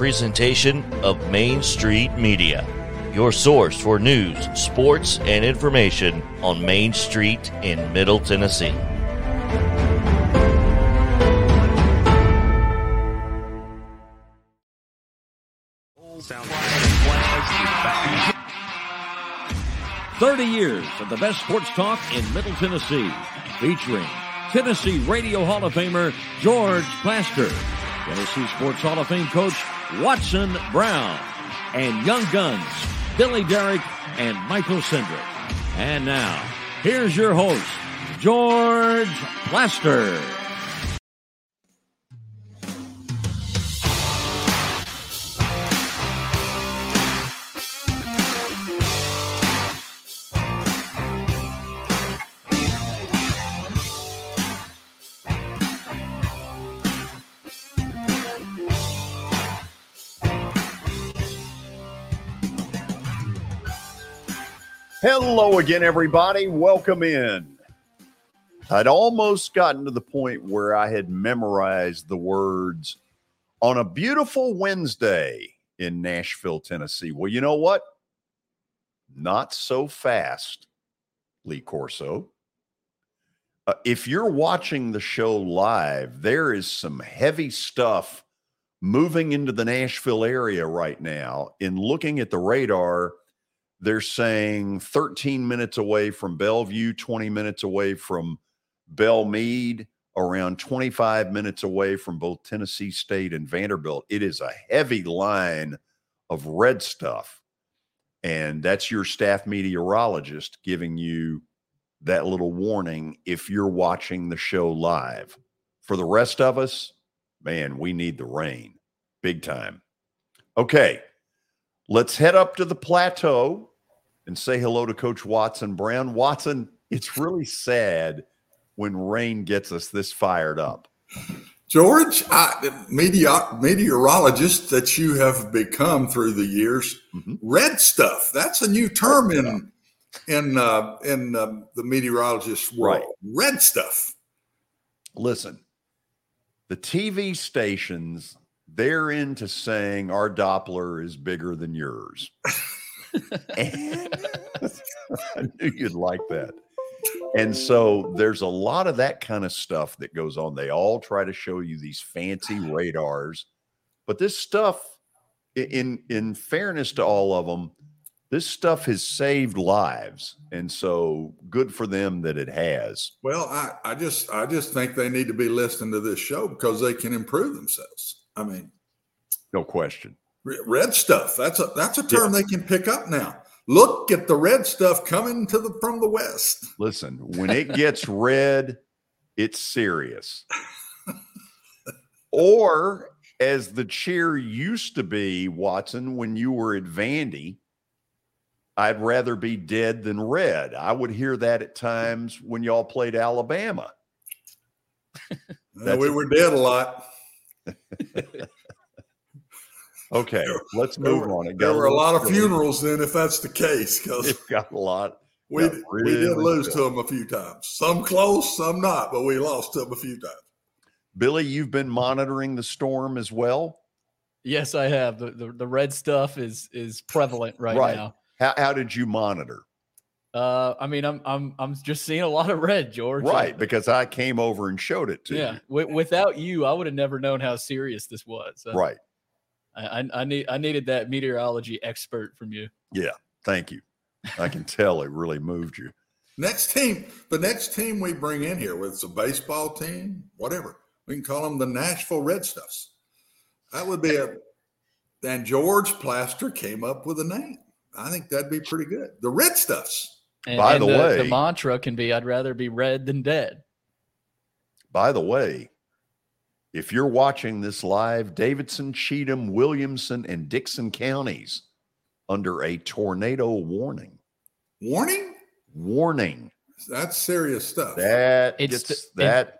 presentation of Main Street Media, your source for news, sports, and information on Main Street in Middle Tennessee. Thirty years of the best sports talk in Middle Tennessee, featuring Tennessee Radio Hall of Famer George Plaster, Tennessee Sports Hall of Fame coach Watson Brown, and Young Guns Billy Derrick and Michael Cindric. And now, here's your host, George Plaster. Hello again, everybody. Welcome in. I'd almost gotten to the point where I had memorized the words on a beautiful Wednesday in Nashville, Tennessee. Well, you know what? Not so fast, Lee Corso. Uh, if you're watching the show live, there is some heavy stuff moving into the Nashville area right now. In looking at the radar, they're saying 13 minutes away from Bellevue, 20 minutes away from Belle Meade, around 25 minutes away from both Tennessee State and Vanderbilt. It is a heavy line of red stuff. And that's your staff meteorologist giving you that little warning if you're watching the show live. For the rest of us, man, we need the rain big time. Okay, let's head up to the plateau and say hello to Coach Watson Brown. Watson, it's really sad when rain gets us this fired up. George, I, meteor, meteorologist that you have become through the years, mm-hmm. red stuff. That's a new term in in uh, in uh, the meteorologist world. Right. Red stuff. Listen, the TV stations they're into saying our Doppler is bigger than yours. I knew you'd like that. And so there's a lot of that kind of stuff that goes on. They all try to show you these fancy radars, but this stuff, in in fairness to all of them, this stuff has saved lives, and so good for them that it has. Well, I, I just I just think they need to be listening to this show because they can improve themselves. I mean, no question. Red stuff. That's a that's a term yeah. they can pick up now. Look at the red stuff coming to the from the west. Listen, when it gets red, it's serious. or as the cheer used to be, Watson, when you were at Vandy, I'd rather be dead than red. I would hear that at times when y'all played Alabama. we were dead a lot. Okay, let's move were, on. It there were a lot of funerals then, if that's the case, because it got a lot. We really we did lose good. to them a few times. Some close, some not, but we lost to them a few times. Billy, you've been monitoring the storm as well. Yes, I have. The the, the red stuff is is prevalent right, right. now. How how did you monitor? Uh, I mean, I'm I'm I'm just seeing a lot of red, George. Right, because I came over and showed it to yeah. you. W- without you, I would have never known how serious this was. Uh, right. I, I need I needed that meteorology expert from you. Yeah, thank you. I can tell it really moved you. Next team, the next team we bring in here, whether it's a baseball team, whatever, we can call them the Nashville Red Stuffs. That would be a. And George Plaster came up with a name. I think that'd be pretty good. The Red Stuffs. And, by and the, the way, the mantra can be, "I'd rather be red than dead." By the way, if you're watching this live, Davidson, Cheatham, Williamson, and Dickson counties under a tornado warning. Warning? Warning. That's serious stuff. That it's gets, that. It,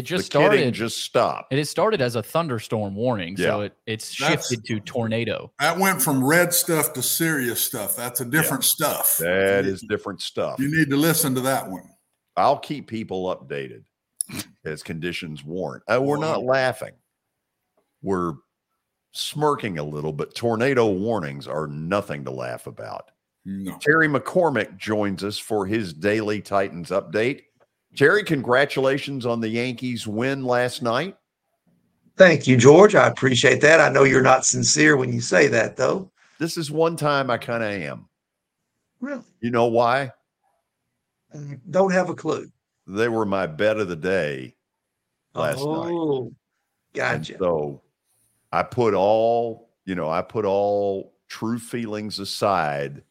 it just started. Just stopped. and It started as a thunderstorm warning, yeah. so it it's shifted That's, to tornado. That went from red stuff to serious stuff. That's a different yeah. stuff. That is different stuff. You need to listen to that one. I'll keep people updated as conditions warrant. Uh, we're not laughing. We're smirking a little, but tornado warnings are nothing to laugh about. No. Terry McCormick joins us for his daily Titans update. Terry, congratulations on the Yankees win last night. Thank you, George. I appreciate that. I know you're not sincere when you say that, though. This is one time I kind of am. Really? You know why? I don't have a clue. They were my bet of the day last night. oh, And gotcha. so I put all, you know, I put all true feelings aside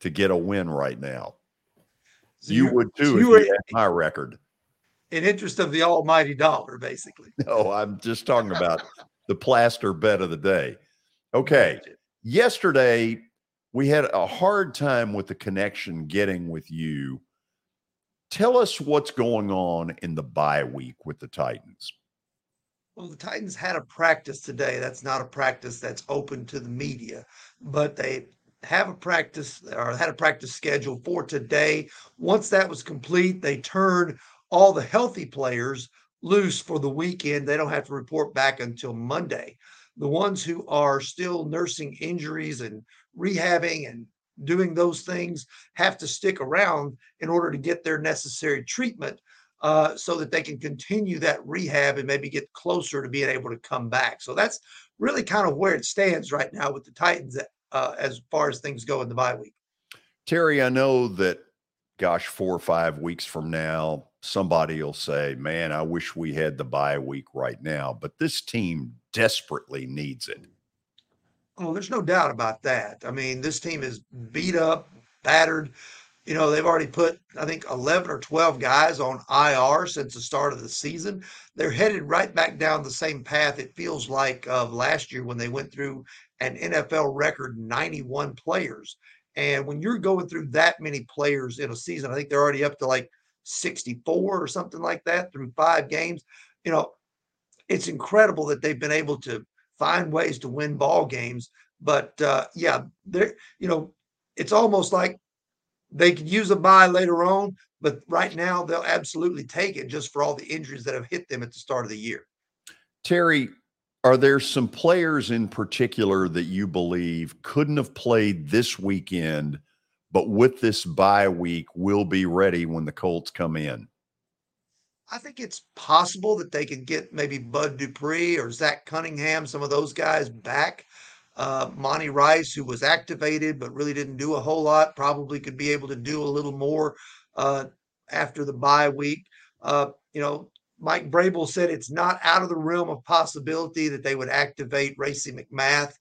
to get a win right now. So you would so too you if were you had my record. in interest of the almighty dollar, basically. No, I'm just talking about the plaster bet of the day. Okay. Yesterday, we had a hard time with the connection getting with you. Tell us what's going on in the bye week with the Titans. Well, the Titans had a practice today. That's not a practice that's open to the media, but they have a practice or had a practice scheduled for today. Once that was complete, they turned all the healthy players loose for the weekend. They don't have to report back until Monday. The ones who are still nursing injuries and rehabbing and doing those things have to stick around in order to get their necessary treatment uh, so that they can continue that rehab and maybe get closer to being able to come back. So that's really kind of where it stands right now with the Titans uh, as far as things go in the bye week. Terry, I know that, gosh, four or five weeks from now, somebody will say, Man, I wish we had the bye week right now, but this team desperately needs it. Oh, there's no doubt about that. I mean, this team is beat up, battered. You know, they've already put, I think, 11 or 12 guys on IR since the start of the season. They're headed right back down the same path, it feels like, of last year when they went through an NFL record 91 players. And when you're going through that many players in a season, I think they're already up to like 64 or something like that through five games. You know, it's incredible that they've been able to find ways to win ball games. But uh, yeah, they're you know, it's almost like they could use a bye later on, but right now they'll absolutely take it just for all the injuries that have hit them at the start of the year. Terry, are there some players in particular that you believe couldn't have played this weekend, but with this bye week will be ready when the Colts come in? I think it's possible that they could get maybe Bud Dupree or Zach Cunningham, some of those guys back. Uh, Monty Rice, who was activated but really didn't do a whole lot, probably could be able to do a little more uh, after the bye week. Uh, you know, Mike Vrabel said it's not out of the realm of possibility that they would activate Racey McMath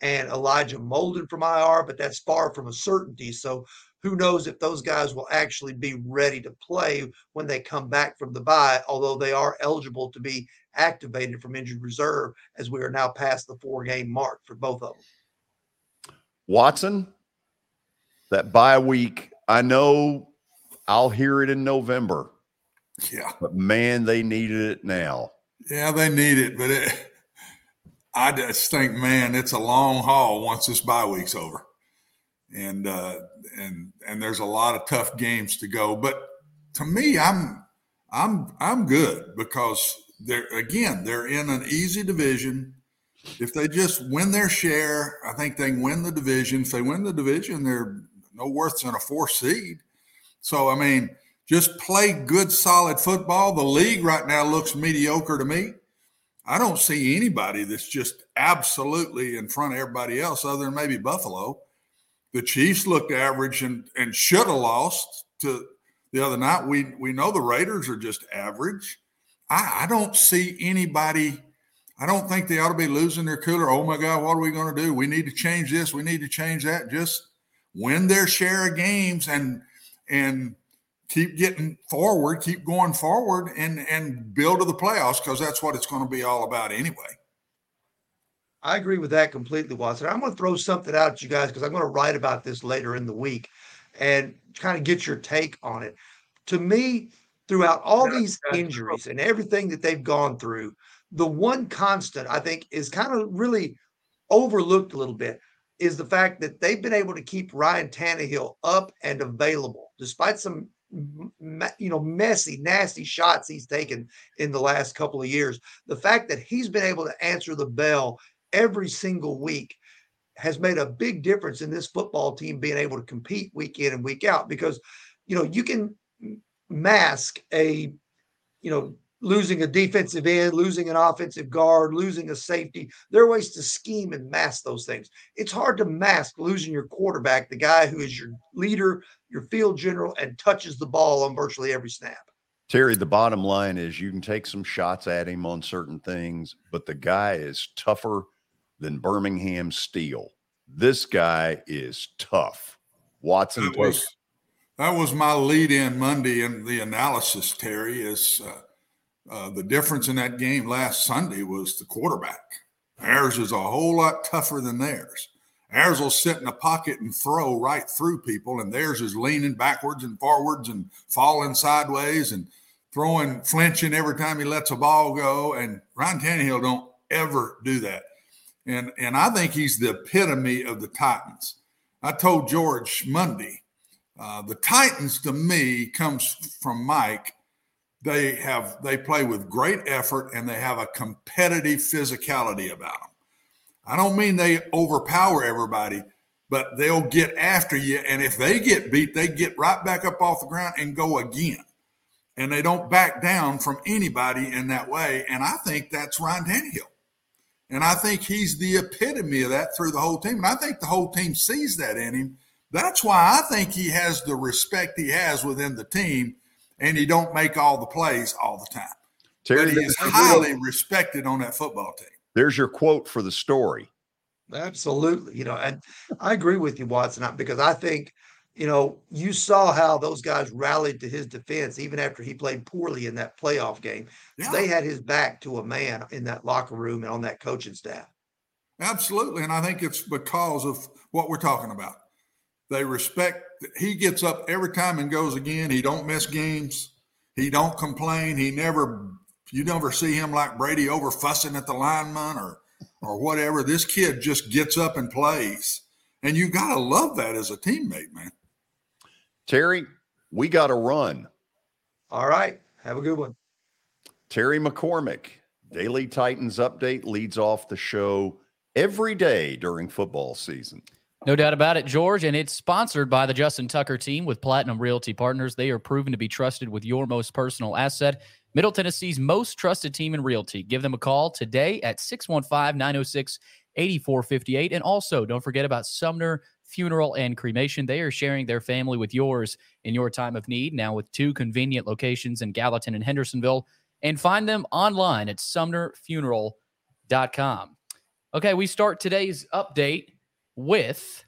and Elijah Molden from IR, but that's far from a certainty. So who knows if those guys will actually be ready to play when they come back from the bye, although they are eligible to be activated from injured reserve as we are now past the four game mark for both of them. Watson, that bye week, I know I'll hear it in November, Yeah. but man, they needed it now. Yeah, they need it, but it, I just think, man, it's a long haul once this bye week's over, and uh, and and there's a lot of tough games to go. But to me, I'm I'm I'm good because they're again they're in an easy division. If they just win their share, I think they win the division. If they win the division, they're no worse than a four seed. So I mean, just play good, solid football. The league right now looks mediocre to me. I don't see anybody that's just absolutely in front of everybody else, other than maybe Buffalo. The Chiefs looked average and, and should have lost to the other night. We we know the Raiders are just average. I, I don't see anybody. I don't think they ought to be losing their cooler. Oh my God, what are we going to do? We need to change this. We need to change that. Just win their share of games and and keep getting forward, keep going forward, and and build to the playoffs because that's what it's going to be all about anyway. I agree with that completely, Watson. I'm going to throw something out at you guys because I'm going to write about this later in the week and kind of get your take on it. To me, throughout all these injuries and everything that they've gone through, the one constant I think is kind of really overlooked a little bit is the fact that they've been able to keep Ryan Tannehill up and available despite some you know messy nasty shots he's taken in the last couple of years the fact that he's been able to answer the bell every single week has made a big difference in this football team being able to compete week in and week out because you know you can mask a you know losing a defensive end, losing an offensive guard, losing a safety. There are ways to scheme and mask those things. It's hard to mask losing your quarterback, the guy who is your leader, your field general, and touches the ball on virtually every snap. Terry, the bottom line is you can take some shots at him on certain things, but the guy is tougher than Birmingham Steel. This guy is tough. Watson that was, that was my lead in Monday in the analysis, Terry, is uh, uh, the difference in that game last Sunday was the quarterback. Ours is a whole lot tougher than theirs. Ours will sit in a pocket and throw right through people, and theirs is leaning backwards and forwards and falling sideways and throwing, flinching every time he lets a ball go. And Ryan Tannehill don't ever do that. And and I think he's the epitome of the Titans. I told George Monday, uh, the Titans to me comes from Mike they have they play with great effort and they have a competitive physicality about them. I don't mean they overpower everybody, but they'll get after you. And if they get beat, they get right back up off the ground and go again. And they don't back down from anybody in that way. And I think that's Ryan Tannehill. And I think he's the epitome of that through the whole team. And I think the whole team sees that in him. That's why I think he has the respect he has within the team and he don't make all the plays all the time. Terry, but he is highly respected on that football team. There's your quote for the story. Absolutely. You know, and I agree with you, Watson, because I think, you know, you saw how those guys rallied to his defense even after he played poorly in that playoff game. Yeah. They had his back to a man in that locker room and on that coaching staff. Absolutely. And I think it's because of what we're talking about. They respect. He gets up every time and goes again. He don't miss games. He don't complain. He never. You never see him like Brady over fussing at the lineman or or whatever. This kid just gets up and plays, and you gotta love that as a teammate, man. Terry, we got to run. All right. Have a good one. Terry McCormick, Daily Titans Update, leads off the show every day during football season. No doubt about it, George. And it's sponsored by the Justin Tucker team with Platinum Realty Partners. They are proven to be trusted with your most personal asset. Middle Tennessee's most trusted team in realty. Give them a call today at 615 906 8458. And also, don't forget about Sumner Funeral and Cremation. They are sharing their family with yours in your time of need, now with two convenient locations in Gallatin and Hendersonville. And find them online at sumnerfuneral.com. Okay, we start today's update with,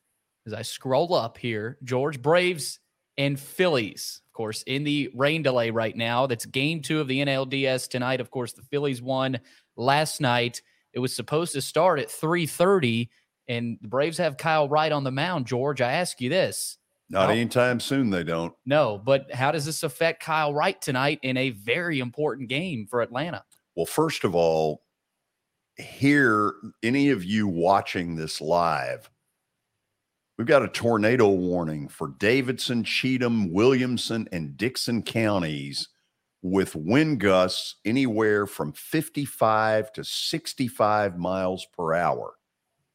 as I scroll up here, George Braves and Phillies. Of course, in the rain delay right now. That's game two of the NLDS tonight. Of course, the Phillies won last night. It was supposed to start at 3:30, and the Braves have Kyle Wright on the mound. George, I ask you this. Not anytime soon, they don't. No, but how does this affect Kyle Wright tonight in a very important game for Atlanta? Well, first of all, here, any of you watching this live, We've got a tornado warning for Davidson, Cheatham, Williamson, and Dickson counties with wind gusts anywhere from 55 to 65 miles per hour.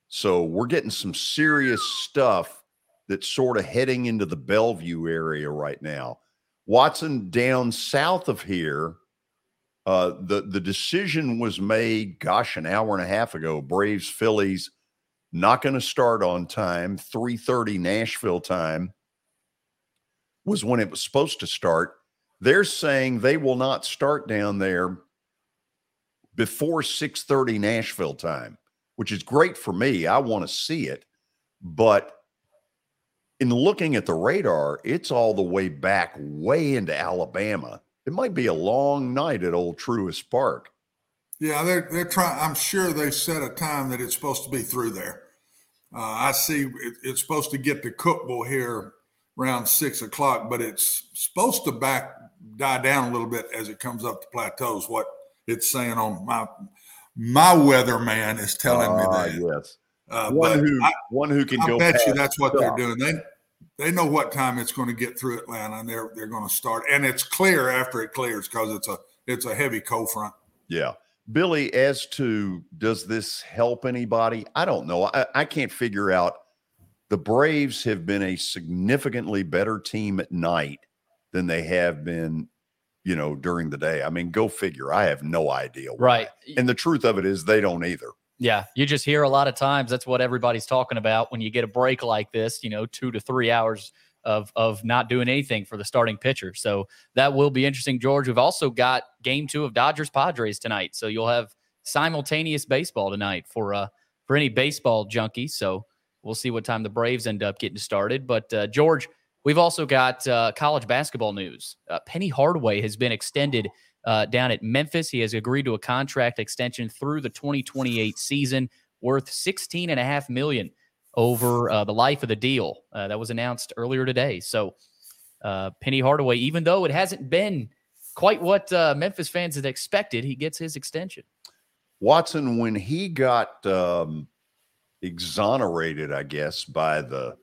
So we're getting some serious stuff that's sort of heading into the Bellevue area right now. Watson, down south of here, uh, the the decision was made, gosh, an hour and a half ago. Braves, Phillies not going to start on time 3.30 nashville time was when it was supposed to start they're saying they will not start down there before 6.30 nashville time which is great for me i want to see it but in looking at the radar it's all the way back way into alabama it might be a long night at old truist park yeah, they're they're trying. I'm sure they set a time that it's supposed to be through there. Uh, I see it, it's supposed to get to Cookeville here around six o'clock, but it's supposed to back die down a little bit as it comes up the plateaus. What it's saying on my my weatherman is telling uh, me ah, that. Yes, uh, one who I, one who can I go. bet you that's what they're doing. They they know what time it's going to get through Atlanta, and they're they're going to start. And it's clear after it clears because it's a it's a heavy cold front. Yeah. Billy, as to does this help anybody? I don't know. I, I can't figure out. The Braves have been a significantly better team at night than they have been, you know, during the day. I mean, go figure. I have no idea. Why. Right. And the truth of it is, they don't either. Yeah, you just hear a lot of times that's what everybody's talking about when you get a break like this, you know, 2 to 3 hours of of not doing anything for the starting pitcher. So that will be interesting, George. We've also got game 2 of Dodgers Padres tonight. So you'll have simultaneous baseball tonight for uh for any baseball junkies. So we'll see what time the Braves end up getting started, but uh, George, we've also got uh, college basketball news. Uh, Penny Hardaway has been extended uh, down at Memphis. He has agreed to a contract extension through the 2028 season worth 16 and a half million over uh, the life of the deal. Uh, that was announced earlier today. So uh, Penny Hardaway, even though it hasn't been quite what Memphis fans had expected, he gets his extension. Watson, when he got um, exonerated, I guess, by the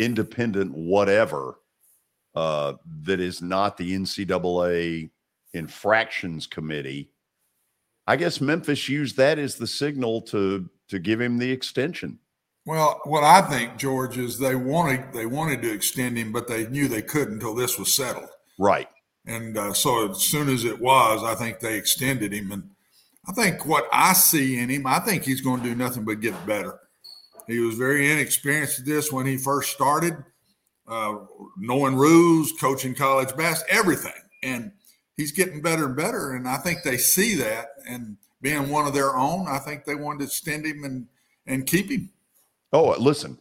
independent whatever uh, that is not the NCAA infractions committee. I guess Memphis used that as the signal to to give him the extension. Well, what I think, George, is they wanted they wanted to extend him, but they knew they couldn't until this was settled. Right. And uh, so as soon as it was, I think they extended him. And I think what I see in him, I think he's going to do nothing but get better. He was very inexperienced at this when he first started, uh, knowing rules, coaching college basketball, everything. And he's getting better and better. And I think they see that. And being one of their own, I think they wanted to extend him and, and keep him. Oh, listen,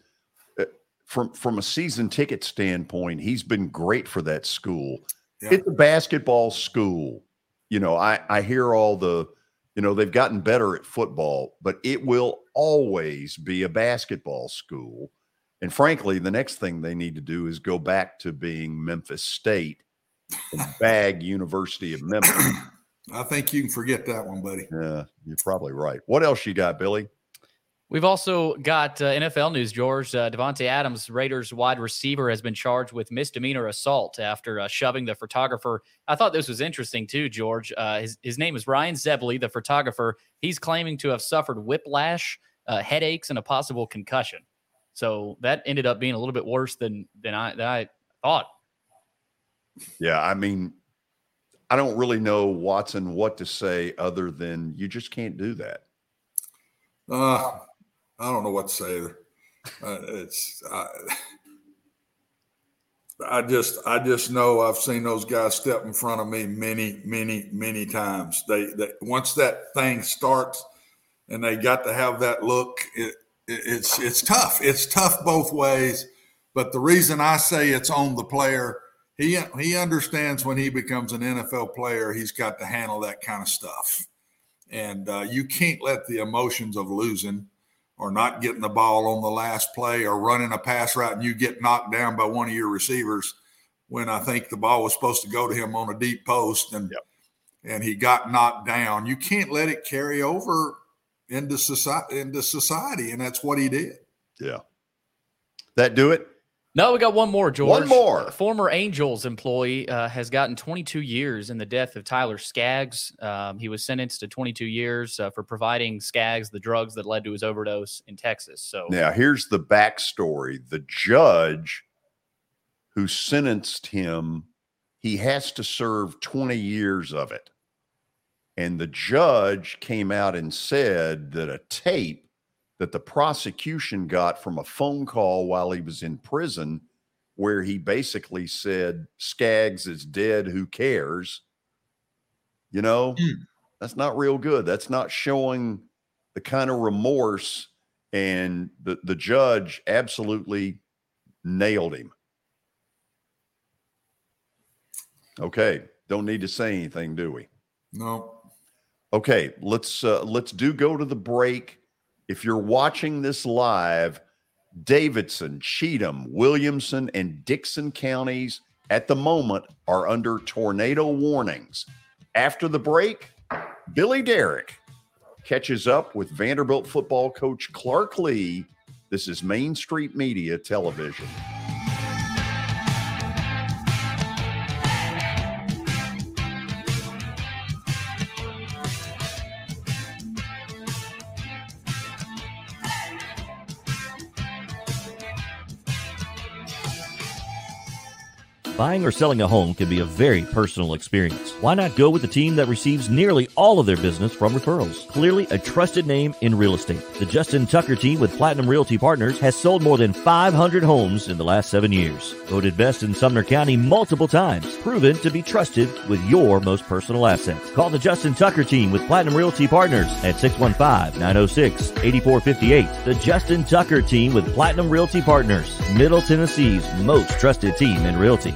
uh, from from a season ticket standpoint, he's been great for that school. Yeah. It's a basketball school. You know, I I hear all the, you know, they've gotten better at football, but it will always be a basketball school. And frankly, the next thing they need to do is go back to being Memphis State and bag University of Memphis. I think you can forget that one, buddy. Yeah, you're probably right. What else you got, Billy? We've also got uh, NFL news, George. Uh, Davante Adams, Raiders wide receiver, has been charged with misdemeanor assault after uh, shoving the photographer. I thought this was interesting, too, George. Uh, his, his name is Ryan Zebley, the photographer. He's claiming to have suffered whiplash, uh, headaches, and a possible concussion. So that ended up being a little bit worse than than I, than I thought. Yeah, I mean, I don't really know, Watson, what to say other than you just can't do that. Uh, I don't know what to say. Uh, it's I, I just I just know I've seen those guys step in front of me many many many times. They, they once that thing starts and they got to have that look. It, it's it's tough. It's tough both ways. But the reason I say it's on the player, he he understands when he becomes an NFL player, he's got to handle that kind of stuff, and uh, you can't let the emotions of losing or not getting the ball on the last play or running a pass route and you get knocked down by one of your receivers when I think the ball was supposed to go to him on a deep post and Yep. and he got knocked down. You can't let it carry over into society into society, and that's what he did. Yeah. That do it? No, we got one more, George. One more. Former Angels employee uh, has gotten 22 years in the death of Tyler Skaggs. Um, he was sentenced to 22 years uh, for providing Skaggs the drugs that led to his overdose in Texas. So, Now, here's the backstory. The judge who sentenced him, he has to serve 20 years of it. And the judge came out and said that a tape that the prosecution got from a phone call while he was in prison, where he basically said, Skaggs is dead, who cares? You know, that's not real good. That's not showing the kind of remorse and the, the judge absolutely nailed him. Okay, don't need to say anything, do we? No, Okay, let's uh, let's do go to the break. If you're watching this live, Davidson, Cheatham, Williamson, and Dickson counties at the moment are under tornado warnings. After the break, Billy Derrick catches up with Vanderbilt football coach Clark Lea. This is Main Street Media Television. Buying or selling a home can be a very personal experience. Why not go with the team that receives nearly all of their business from referrals? Clearly a trusted name in real estate. The Justin Tucker team with Platinum Realty Partners has sold more than 500 homes in the last seven years. Voted best in Sumner County multiple times. Proven to be trusted with your most personal assets. Call the Justin Tucker team with Platinum Realty Partners at 615-906-8458. The Justin Tucker team with Platinum Realty Partners, Middle Tennessee's most trusted team in realty.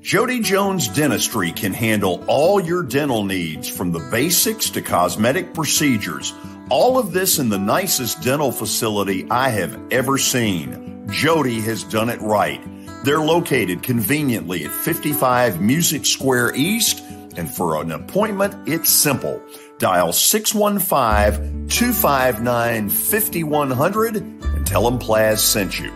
Jody Jones Dentistry can handle all your dental needs from the basics to cosmetic procedures. All of this in the nicest dental facility I have ever seen. Jody has done it right. They're located conveniently at 55 Music Square East, and for an appointment, it's simple. Dial 615 259 5100 and tell them Plaz sent you.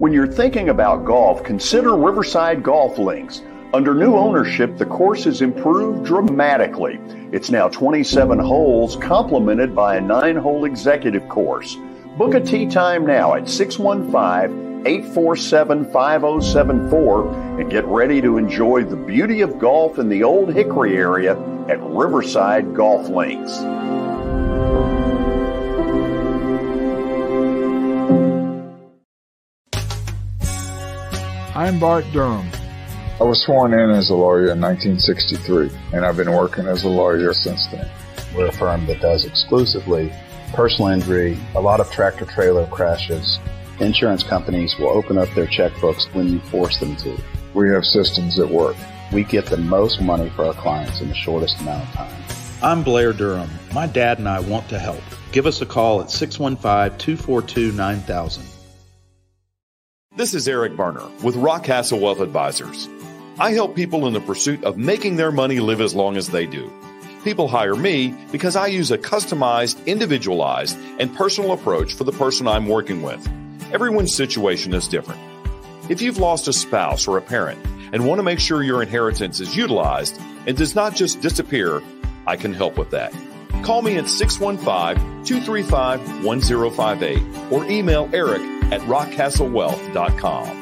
When you're thinking about golf, consider Riverside Golf Links. Under new ownership, the course has improved dramatically. It's now 27 holes, complemented by a nine hole executive course. Book a tee time now at 615 847 5074 and get ready to enjoy the beauty of golf in the Old Hickory area at Riverside Golf Links. I'm Bart Durham. I was sworn in as a lawyer in 1963, and I've been working as a lawyer since then. We're a firm that does exclusively personal injury, a lot of tractor trailer crashes. Insurance companies will open up their checkbooks when you force them to. We have systems that work. We get the most money for our clients in the shortest amount of time. I'm Blair Durham. My dad and I want to help. Give us a call at 615 242 9000. This is Eric Berner with Rockcastle Wealth Advisors. I help people in the pursuit of making their money live as long as they do. People hire me because I use a customized, individualized, and personal approach for the person I'm working with. Everyone's situation is different. If you've lost a spouse or a parent and want to make sure your inheritance is utilized and does not just disappear, I can help with that. Call me at 615 235 1058 or email Eric at rockcastlewealth.com.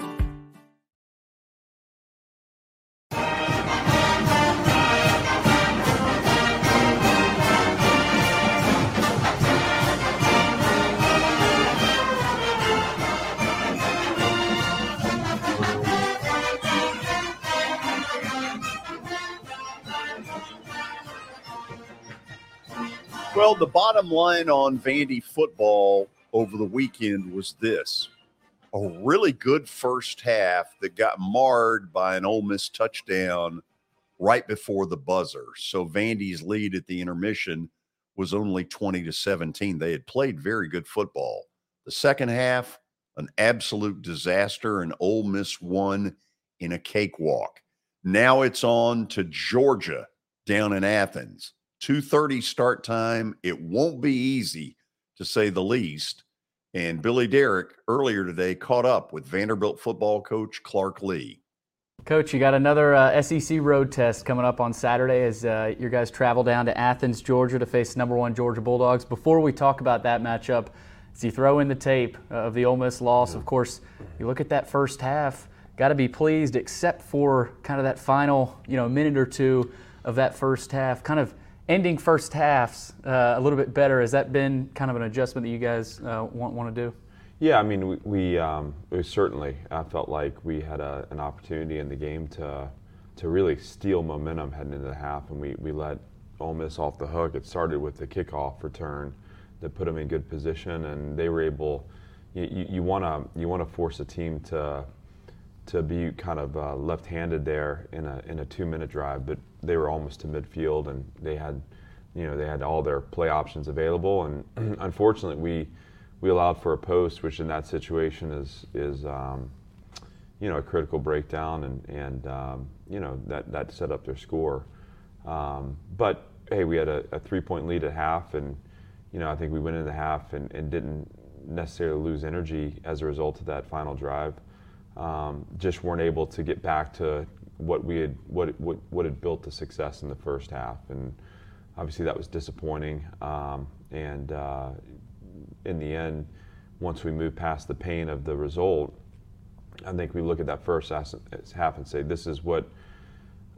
Well, the bottom line on Vandy football over the weekend was this a really good first half that got marred by an Ole Miss touchdown right before the buzzer. So Vandy's lead at the intermission was only 20 to 17. They had played very good football. The second half, an absolute disaster, and Ole Miss won in a cakewalk. Now it's on to Georgia down in Athens. 2:30 start time. It won't be easy to say the least. And Billy Derrick earlier today caught up with Vanderbilt football coach Clark Lea. Coach, you got another uh, SEC road test coming up on Saturday as uh, your guys travel down to Athens, Georgia to face number one Georgia Bulldogs. Before we talk about that matchup, as you throw in the tape of the Ole Miss loss, of course, you look at that first half, got to be pleased, except for kind of that final, you know, minute or two of that first half, kind of ending first halves uh, a little bit better. Has that been kind of an adjustment that you guys uh, want want to do? Yeah, I mean, we, we, um, we certainly I felt like we had a, an opportunity in the game to to really steal momentum heading into the half, and we, we let Ole Miss off the hook. It started with the kickoff return that put them in good position, and they were able. You want to you want to force a team to to be kind of uh, left-handed there in a in a two-minute drive, but they were almost to midfield, and they had you know, they had all their play options available, and unfortunately, we we allowed for a post, which in that situation is is um, you know a critical breakdown, and and um, you know that that set up their score. Um, but hey, we had a, a three point lead at half, and you know I think we went into half and, and didn't necessarily lose energy as a result of that final drive. Um, just weren't able to get back to what we had what, what what had built the success in the first half, and obviously that was disappointing. Um, and uh, in the end, once we move past the pain of the result, I think we look at that first half and say, this is what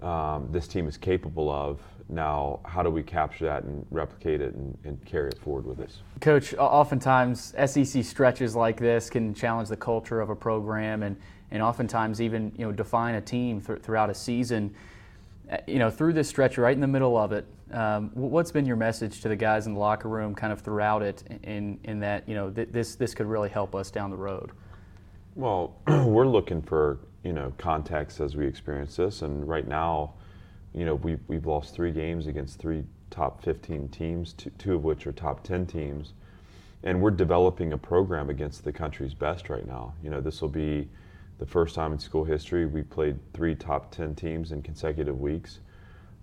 um, this team is capable of. Now, how do we capture that and replicate it and, and, carry it forward with us? Coach, oftentimes SEC stretches like this can challenge the culture of a program and, and oftentimes even you know define a team th- throughout a season. Uh, you know, through this stretch, right in the middle of it, um, what's been your message to the guys in the locker room, kind of throughout it, in in that you know th- this this could really help us down the road? Well, we're looking for you know context as we experience this, and right now, you know we've we've lost three games against three top 15 teams, two, two of which are top 10 teams, and we're developing a program against the country's best right now. You know this will be the first time in school history we played three top 10 teams in consecutive weeks.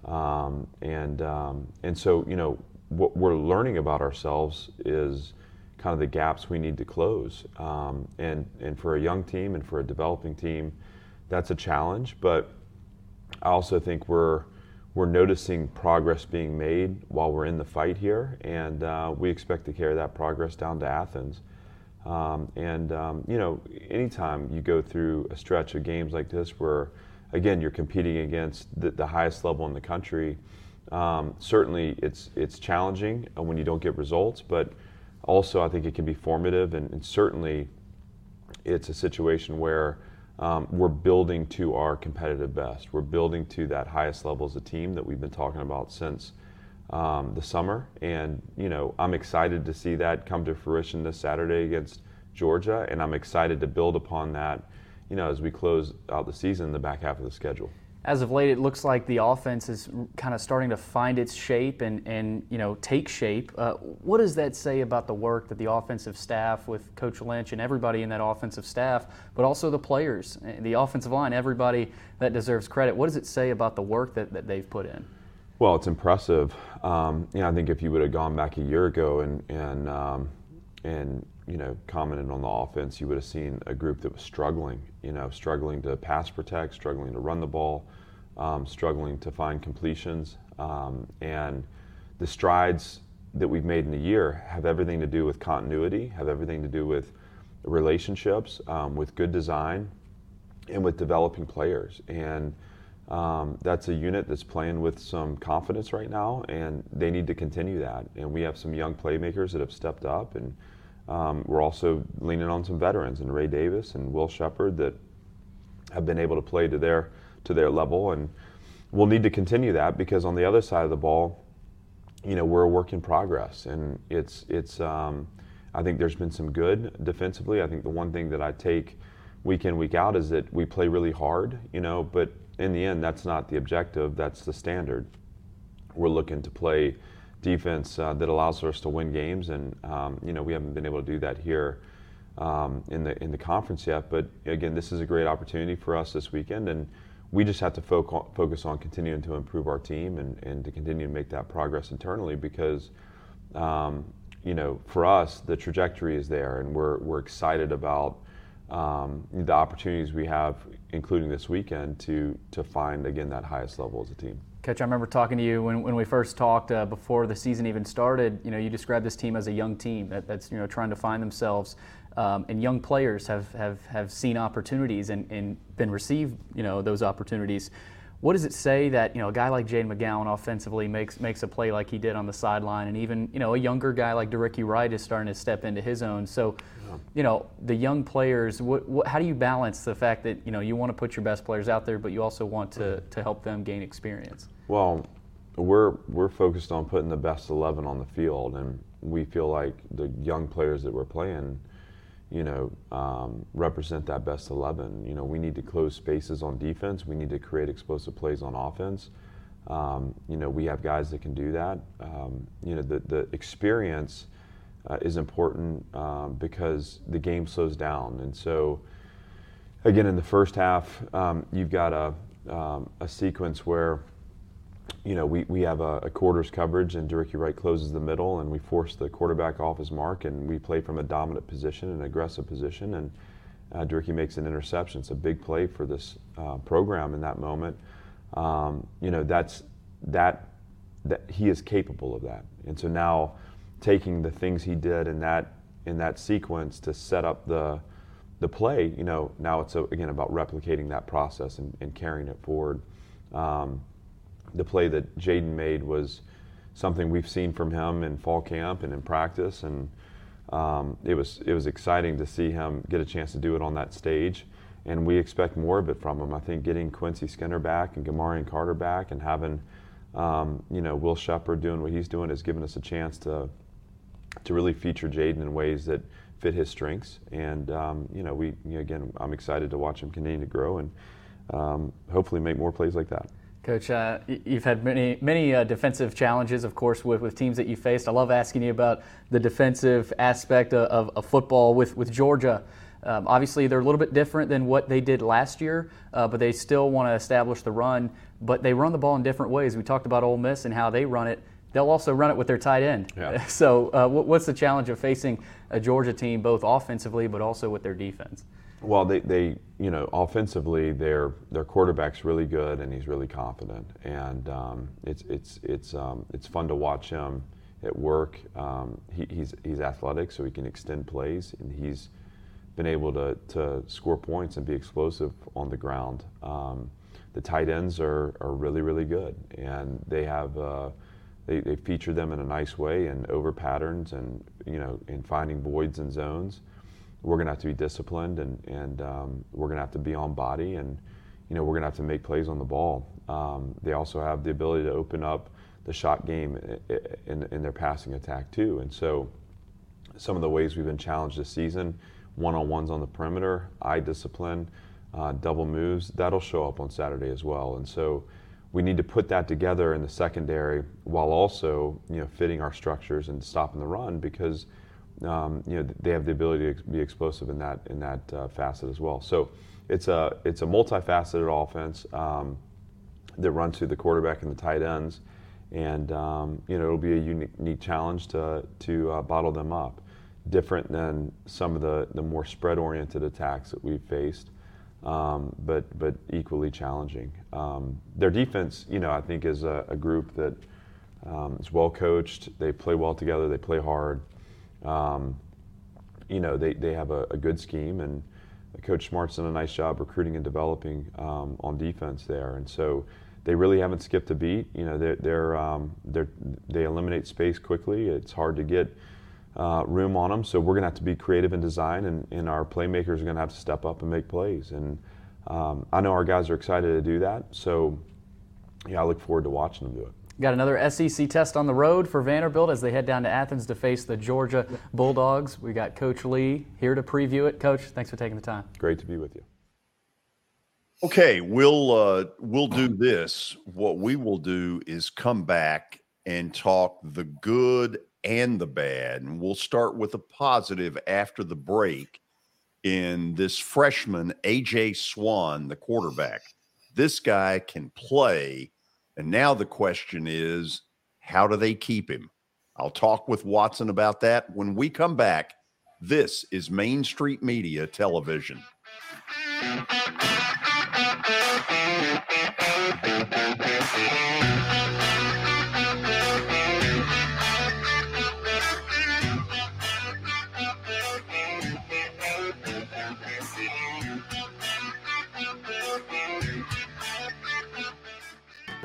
Um, and, um, and so, you know, what we're learning about ourselves is kind of the gaps we need to close. Um, and, and for a young team and for a developing team, that's a challenge. But I also think we're, we're noticing progress being made while we're in the fight here. And uh, we expect to carry that progress down to Athens. Um, and um, you know, anytime you go through a stretch of games like this, where again you're competing against the, the highest level in the country, um, certainly it's it's challenging when you don't get results. But also, I think it can be formative, and, and certainly it's a situation where um, we're building to our competitive best. We're building to that highest level as a team that we've been talking about since um, the summer. And, you know, I'm excited to see that come to fruition this Saturday against Georgia. And I'm excited to build upon that, you know, as we close out the season the back half of the schedule. As of late, it looks like the offense is kind of starting to find its shape and, and you know take shape. Uh, what does that say about the work that the offensive staff with Coach Lynch and everybody in that offensive staff, but also the players, the offensive line, everybody that deserves credit? What does it say about the work that, that they've put in? Well, it's impressive. Um, you know, I think if you would have gone back a year ago and and um, and you know commented on the offense, you would have seen a group that was struggling. You know, struggling to pass protect, struggling to run the ball, um, struggling to find completions, um, and the strides that we've made in a year have everything to do with continuity, have everything to do with relationships, um, with good design, and with developing players and um, that's a unit that's playing with some confidence right now, and they need to continue that. And we have some young playmakers that have stepped up, and um, we're also leaning on some veterans, and Ray Davis and Will Sheppard that have been able to play to their to their level, and we'll need to continue that because on the other side of the ball, you know, we're a work in progress, and it's it's. Um, I think there's been some good defensively. I think the one thing that I take week in week out is that we play really hard, you know, but in the end, that's not the objective, that's the standard. We're looking to play defense uh, that allows us to win games, and um, you know we haven't been able to do that here um, in the in the conference yet. But again, this is a great opportunity for us this weekend, and we just have to fo- focus on continuing to improve our team and, and to continue to make that progress internally because um, you know for us the trajectory is there, and we're we're excited about um, the opportunities we have, including this weekend, to to find again that highest level as a team. Coach, I remember talking to you when, when we first talked uh, before the season even started. You know, you described this team as a young team that, that's you know trying to find themselves, um, and young players have have, have seen opportunities and, and been received you know those opportunities. What does it say that you know a guy like Jade McGowan offensively makes makes a play like he did on the sideline, and even you know a younger guy like De'Rickey Wright is starting to step into his own. So, you know the young players. What, what, how do you balance the fact that you know you want to put your best players out there, but you also want to mm. to help them gain experience? Well, we're we're focused on putting the best eleven on the field, and we feel like the young players that we're playing you know, um, represent that best 11. You know, we need to close spaces on defense. We need to create explosive plays on offense. Um, you know, we have guys that can do that. Um, you know, the, the experience uh, is important um, because the game slows down. And so, again, in the first half, um, you've got a, um, a sequence where, you know, we, we have a, a quarters coverage and De'Rickey Wright closes the middle and we force the quarterback off his mark and we play from a dominant position, an aggressive position. And uh, De'Rickey makes an interception. It's a big play for this uh, program in that moment um, you know that's that that he is capable of that. And so now taking the things he did in that in that sequence to set up the the play, you know, now it's a, again about replicating that process and, and carrying it forward. Um, the play that Jaden made was something we've seen from him in fall camp and in practice, and um, it was it was exciting to see him get a chance to do it on that stage and we expect more of it from him. I think getting Quincy Skinner back and Gamarion Carter back and having um, you know Will Sheppard doing what he's doing has given us a chance to to really feature Jaden in ways that fit his strengths. And um, you know we again I'm excited to watch him continue to grow and um, hopefully make more plays like that. Coach, uh, you've had many many uh, defensive challenges, of course, with, with teams that you faced. I love asking you about the defensive aspect of, of, of football with, with Georgia. Um, obviously, they're a little bit different than what they did last year, uh, but they still want to establish the run. But they run the ball in different ways. We talked about Ole Miss and how they run it. They'll also run it with their tight end. Yeah. So, uh, what's the challenge of facing a Georgia team, both offensively but also with their defense? Well, they, they you know, offensively, their their quarterback's really good and he's really confident, and um, it's it's it's um, it's fun to watch him at work. Um, he, he's he's athletic, so he can extend plays, and he's been able to, to score points and be explosive on the ground. Um, the tight ends are, are really, really good, and they have uh, they, they feature them in a nice way and over patterns and you know in finding voids and zones. We're going to have to be disciplined and and um, we're going to have to be on body and you know we're going to have to make plays on the ball. Um, they also have the ability to open up the shot game in, in their passing attack too, and so some of the ways we've been challenged this season one on ones on the perimeter, eye discipline, uh, double moves, that'll show up on Saturday as well. And so we need to put that together in the secondary while also you know fitting our structures and stopping the run because um, you know they have the ability to be explosive in that in that uh, facet as well. So it's a it's a multifaceted offense um, that runs through the quarterback and the tight ends, and um, you know it'll be a unique, unique challenge to to uh, bottle them up different than some of the, the more spread oriented attacks that we've faced, um, but, but equally challenging. Um, their defense, you know, I think is a, a group that um, is well coached. They play well together, they play hard. Um, you know, they, they have a, a, good scheme, and Coach Smart's done a nice job recruiting and developing um, on defense there. And so they really haven't skipped a beat. You know, they're, they're, um, they're, they eliminate space quickly. It's hard to get uh, room on them. So we're going to have to be creative in design, and, and our playmakers are going to have to step up and make plays. And um, I know our guys are excited to do that. So yeah, I look forward to watching them do it. Got another SEC test on the road for Vanderbilt as they head down to Athens to face the Georgia Bulldogs. We got Coach Lea here to preview it. Coach, thanks for taking the time. Great to be with you. Okay, we'll uh, we'll do this. What we will do is come back and talk the good and the bad. And we'll start with a positive after the break in this freshman, AJ Swann, the quarterback. This guy can play. And now the question is, how do they keep him? I'll talk with Watson about that when we come back. This is Main Street Media Television.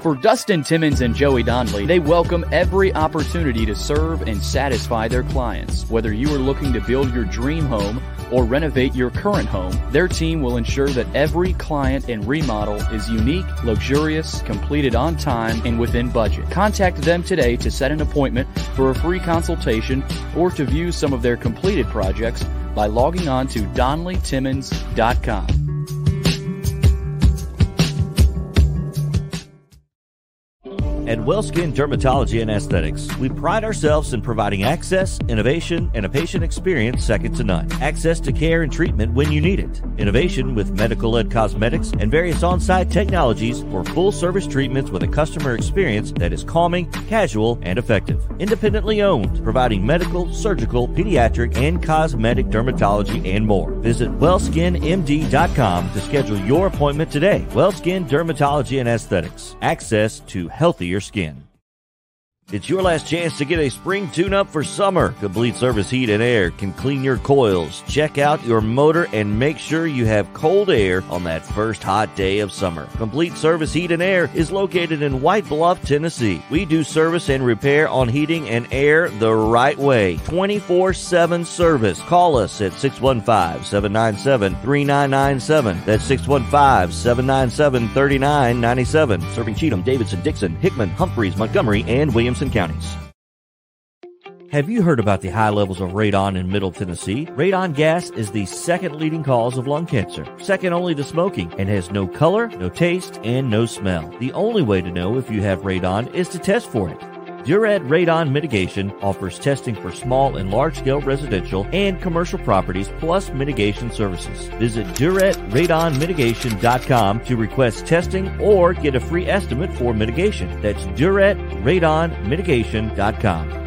For Dustin Timmons and Joey Donnelly, they welcome every opportunity to serve and satisfy their clients. Whether you are looking to build your dream home or renovate your current home, their team will ensure that every client and remodel is unique, luxurious, completed on time, and within budget. Contact them today to set an appointment for a free consultation or to view some of their completed projects by logging on to DonnellyTimmons.com. At WellSkin Dermatology and Aesthetics, we pride ourselves in providing access, innovation, and a patient experience second to none. Access to care and treatment when you need it. Innovation with medical-led cosmetics and various on-site technologies for full-service treatments with a customer experience that is calming, casual, and effective. Independently owned, providing medical, surgical, pediatric, and cosmetic dermatology and more. Visit wellskinmd.com to schedule your appointment today. WellSkin Dermatology and Aesthetics. Access to healthier skin. It's your last chance to get a spring tune up for summer. Complete Service Heat and Air can clean your coils, check out your motor, and make sure you have cold air on that first hot day of summer. Complete Service Heat and Air is located in White Bluff, Tennessee. We do service and repair on heating and air the right way. 24 7 service. Call us at 615 797 3997. That's 615 797 3997. Serving Cheatham, Davidson, Dickson, Hickman, Humphreys, Montgomery, and Williamson counties. Have you heard about the high levels of radon in Middle Tennessee? Radon gas is the second leading cause of lung cancer, second only to smoking, and has no color, no taste, and no smell. The only way to know if you have radon is to test for it. Duret Radon Mitigation offers testing for small and large scale residential and commercial properties plus mitigation services. Visit DuretRadonMitigation.com to request testing or get a free estimate for mitigation. That's DuretRadonMitigation.com.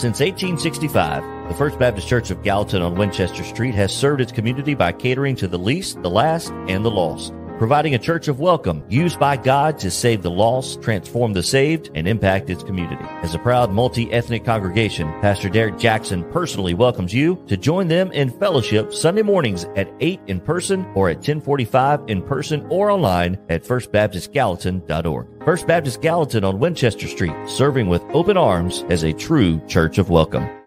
Since 1865, the First Baptist Church of Gallatin on Winchester Street has served its community by catering to the least, the last, and the lost, providing a church of welcome used by God to save the lost, transform the saved, and impact its community. As a proud multi-ethnic congregation, Pastor Derek Jackson personally welcomes you to join them in fellowship Sunday mornings at 8 in person or at 1045 in person or online at firstbaptistgallatin.org. First Baptist Gallatin on Winchester Street, serving with open arms as a true church of welcome.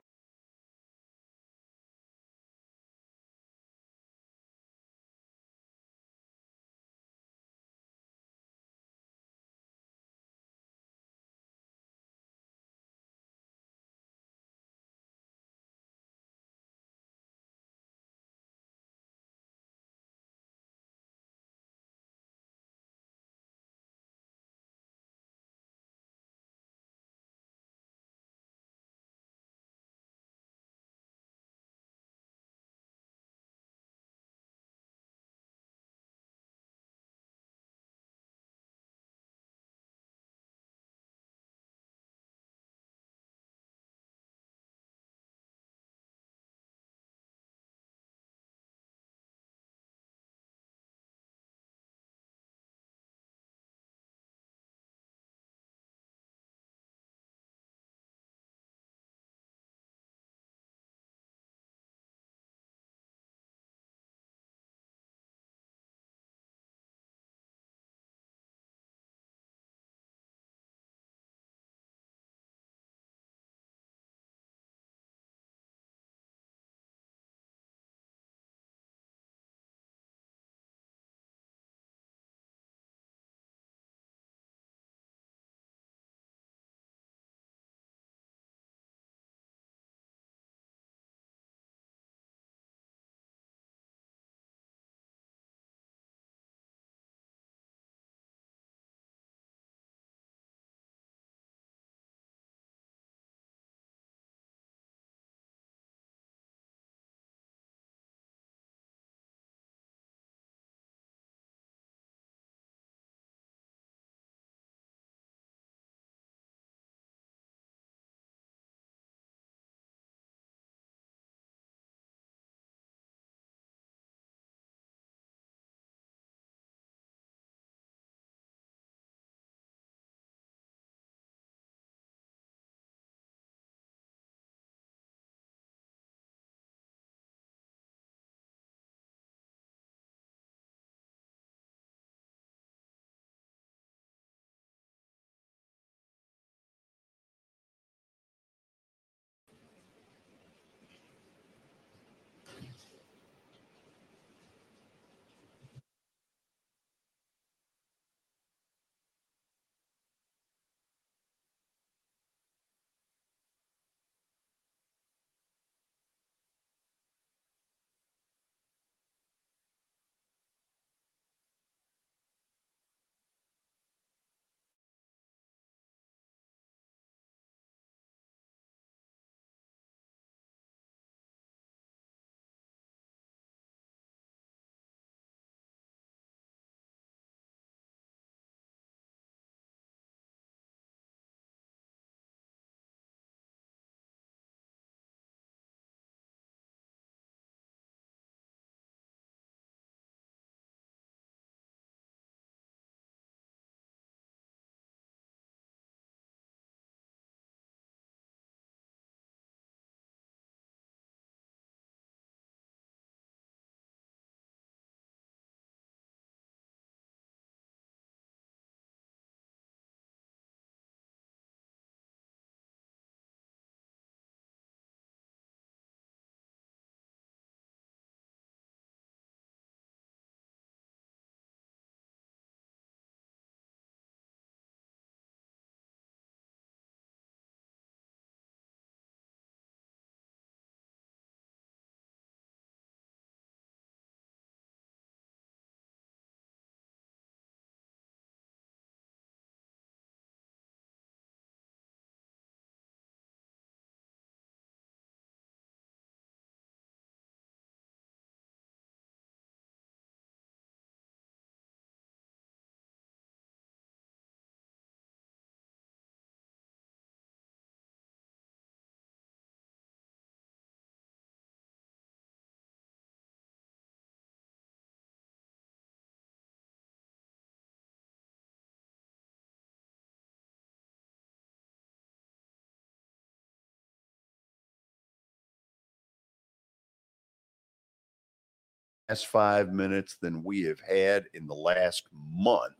Last five minutes than we have had in the last month.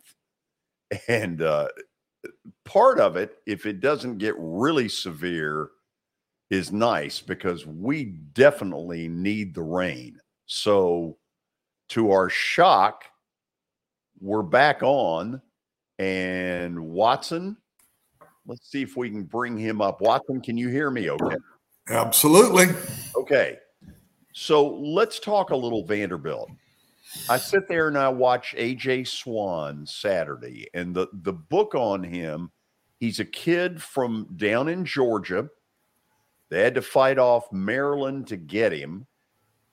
And uh, part of it, if it doesn't get really severe, is nice because we definitely need the rain. So, to our shock, we're back on. And Watson, let's see if we can bring him up. Watson, can you hear me okay? Absolutely. Okay. So let's talk a little Vanderbilt. I sit there and I watch AJ Swann Saturday, and the, the book on him, he's a kid from down in Georgia. They had to fight off Maryland to get him.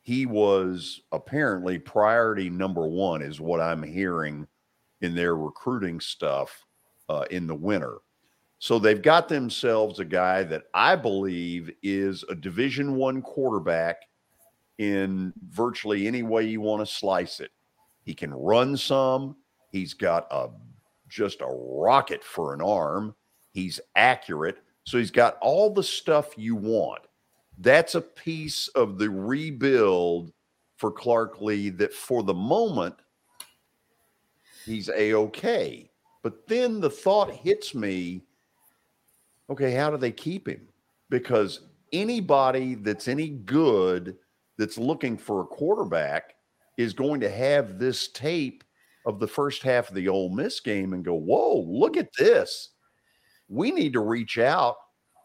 He was apparently priority number one, is what I'm hearing in their recruiting stuff uh, in the winter. So they've got themselves a guy that I believe is a Division One quarterback in virtually any way you want to slice it. He can run some. He's got a just a rocket for an arm. He's accurate. So he's got all the stuff you want. That's a piece of the rebuild for Clark Lea that for the moment he's a okay. But then the thought hits me okay, how do they keep him? Because anybody that's any good that's looking for a quarterback is going to have this tape of the first half of the Ole Miss game and go, "Whoa, look at this." We need to reach out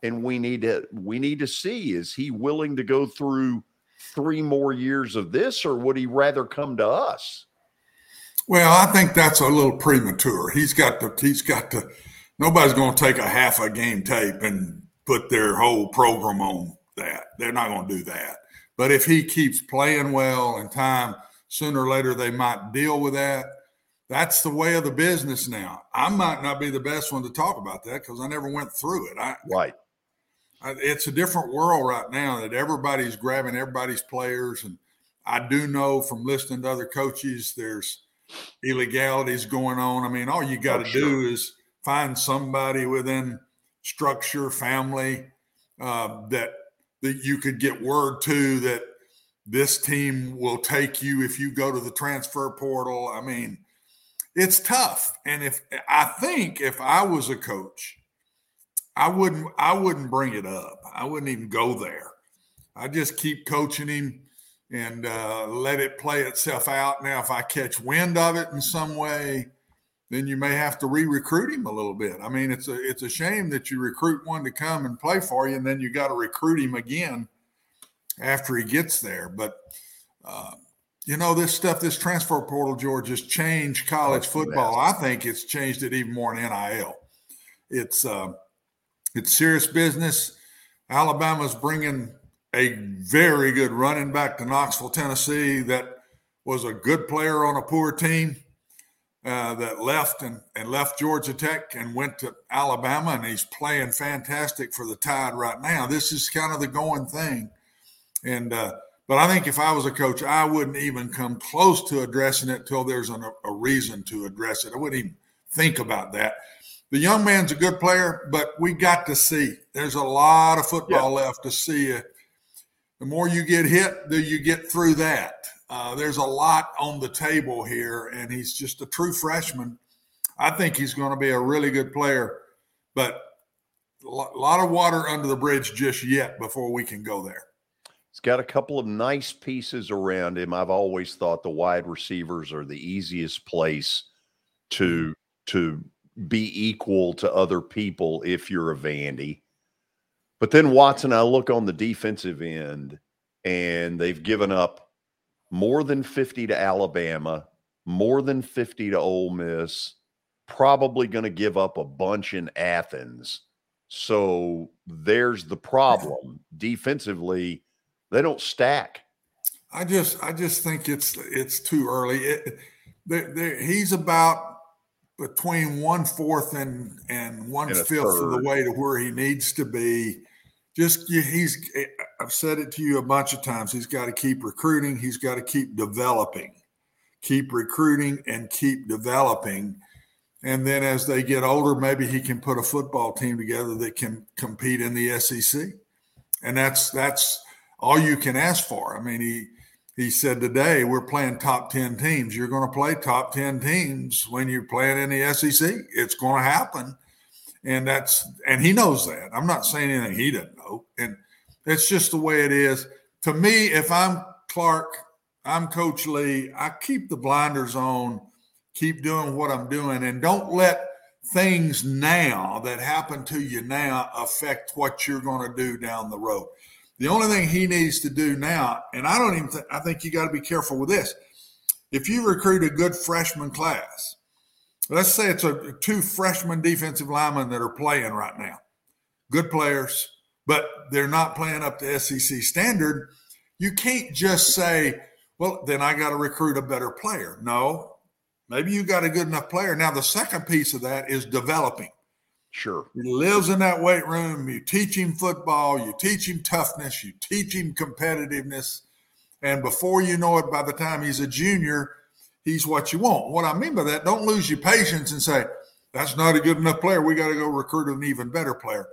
and we need to we need to see is he willing to go through three more years of this or would he rather come to us? Well, I think that's a little premature. He's got to he's got to nobody's going to take a half a game tape and put their whole program on that. They're not going to do that. But if he keeps playing well in time, sooner or later they might deal with that. That's the way of the business now. I might not be the best one to talk about that because I never went through it. I, right. I, it's a different world right now that everybody's grabbing everybody's players. And I do know from listening to other coaches, there's illegalities going on. I mean, all you got to oh, sure. do is find somebody within structure, family uh, that that you could get word to that this team will take you if you go to the transfer portal. I mean, it's tough. And if I think if I was a coach, I wouldn't I wouldn't bring it up. I wouldn't even go there. I just keep coaching him and uh, let it play itself out. Now, if I catch wind of it in some way, then you may have to re-recruit him a little bit. I mean, it's a it's a shame that you recruit one to come and play for you, and then you got to recruit him again after he gets there. But uh, you know, this stuff, this transfer portal, George, has changed college football. I think it's changed it even more in NIL. It's uh, it's serious business. Alabama's bringing a very good running back to Knoxville, Tennessee. That was a good player on a poor team uh, that left and, and left Georgia Tech and went to Alabama, and he's playing fantastic for the Tide right now. This is kind of the going thing, and uh, but I think if I was a coach, I wouldn't even come close to addressing it till there's an, a reason to address it. I wouldn't even think about that. The young man's a good player, but we got to see. There's a lot of football yeah. left to see. The more you get hit, the you get through that. Uh, there's a lot on the table here, and he's just a true freshman. I think he's going to be a really good player, but a lot of water under the bridge just yet before we can go there. He's got a couple of nice pieces around him. I've always thought the wide receivers are the easiest place to to be equal to other people if you're a Vandy. But then Watson, I look on the defensive end, and they've given up more than 50 to Alabama, more than 50 to Ole Miss, probably going to give up a bunch in Athens. So there's the problem. Defensively, they don't stack. I just I just think it's it's too early. It, they, they, he's about between one fourth and and one and fifth of the way to where he needs to be just he's eh, I've said it to you a bunch of times. He's got to keep recruiting. He's got to keep developing, keep recruiting and keep developing. And then as they get older, maybe he can put a football team together that can compete in the SEC. And that's that's all you can ask for. I mean, he he said today we're playing top 10 teams. You're going to play top 10 teams when you're playing in the SEC. It's going to happen. And that's and he knows that. I'm not saying anything he doesn't know. And it's just the way it is. To me, if I'm Clark, I'm Coach Lea. I keep the blinders on, keep doing what I'm doing, and don't let things now that happen to you now affect what you're going to do down the road. The only thing he needs to do now, and I don't even I think you got to be careful with this. If you recruit a good freshman class, let's say it's a two freshman defensive linemen that are playing right now, good players, but they're not playing up to SEC standard. You can't just say, well, then I got to recruit a better player. No, maybe you got a good enough player. Now, the second piece of that is developing. Sure. He lives in that weight room. You teach him football, you teach him toughness, you teach him competitiveness. And before you know it, by the time he's a junior, he's what you want. What I mean by that, don't lose your patience and say, that's not a good enough player. We got to go recruit an even better player.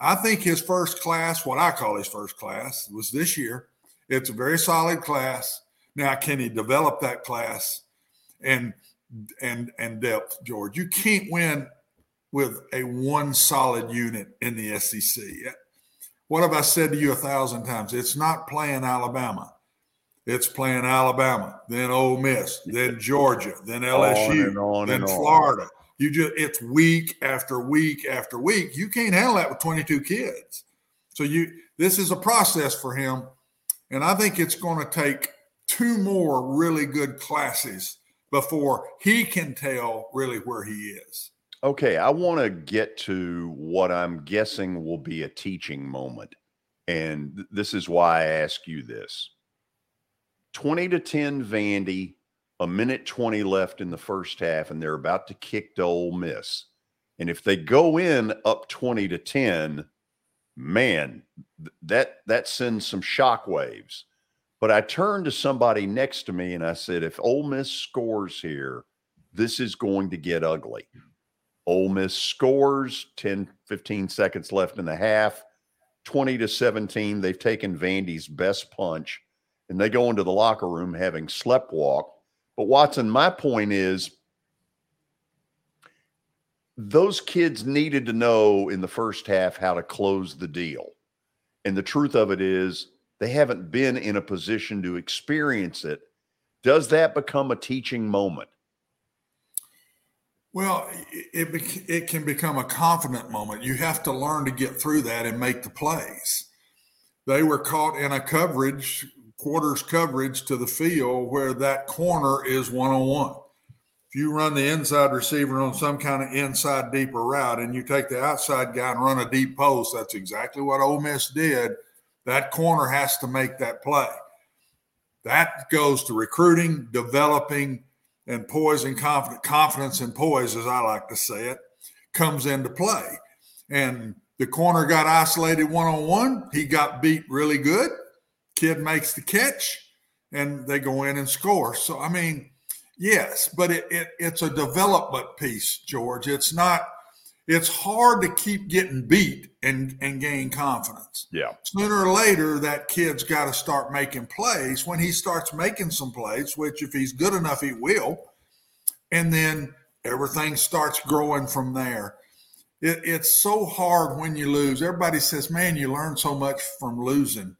I think his first class, what I call his first class, was this year. It's a very solid class. Now, can he develop that class and and and depth, George? You can't win with a one solid unit in the SEC. What have I said to you a thousand times? It's not playing Alabama. It's playing Alabama, then Ole Miss, then Georgia, then LSU, on on then on. Florida. You just it's week after week after week. You can't handle that with 22 kids. So you this is a process for him. And I think it's going to take two more really good classes before he can tell really where he is. Okay, I want to get to what I'm guessing will be a teaching moment. And th- this is why I ask you this 20 to 10 Vandy, a minute 20 left in the first half, and they're about to kick to Ole Miss. And if they go in up 20 to 10, man, that that sends some shock waves. But I turned to somebody next to me and I said, if Ole Miss scores here, this is going to get ugly. Ole Miss scores 10, 15 seconds left in the half, 20 to 17. They've taken Vandy's best punch and they go into the locker room having sleptwalk. But Watson, my point is those kids needed to know in the first half how to close the deal. And the truth of it is, they haven't been in a position to experience it. Does that become a teaching moment? Well, it, it can become a confident moment. You have to learn to get through that and make the plays. They were caught in a coverage, quarters coverage to the field where that corner is one on one. If you run the inside receiver on some kind of inside deeper route and you take the outside guy and run a deep post, that's exactly what Ole Miss did. That corner has to make that play. That goes to recruiting, developing, and poise and confidence, confidence and poise, as I like to say it, comes into play. And the corner got isolated one on one. He got beat really good. Kid makes the catch, and they go in and score. So I mean, yes, but it, it it's a development piece, George. It's not. It's hard to keep getting beat and and gain confidence. Yeah. Sooner or later, that kid's got to start making plays. When he starts making some plays, which if he's good enough, he will, and then everything starts growing from there. It, it's so hard when you lose. Everybody says, "Man, you learn so much from losing."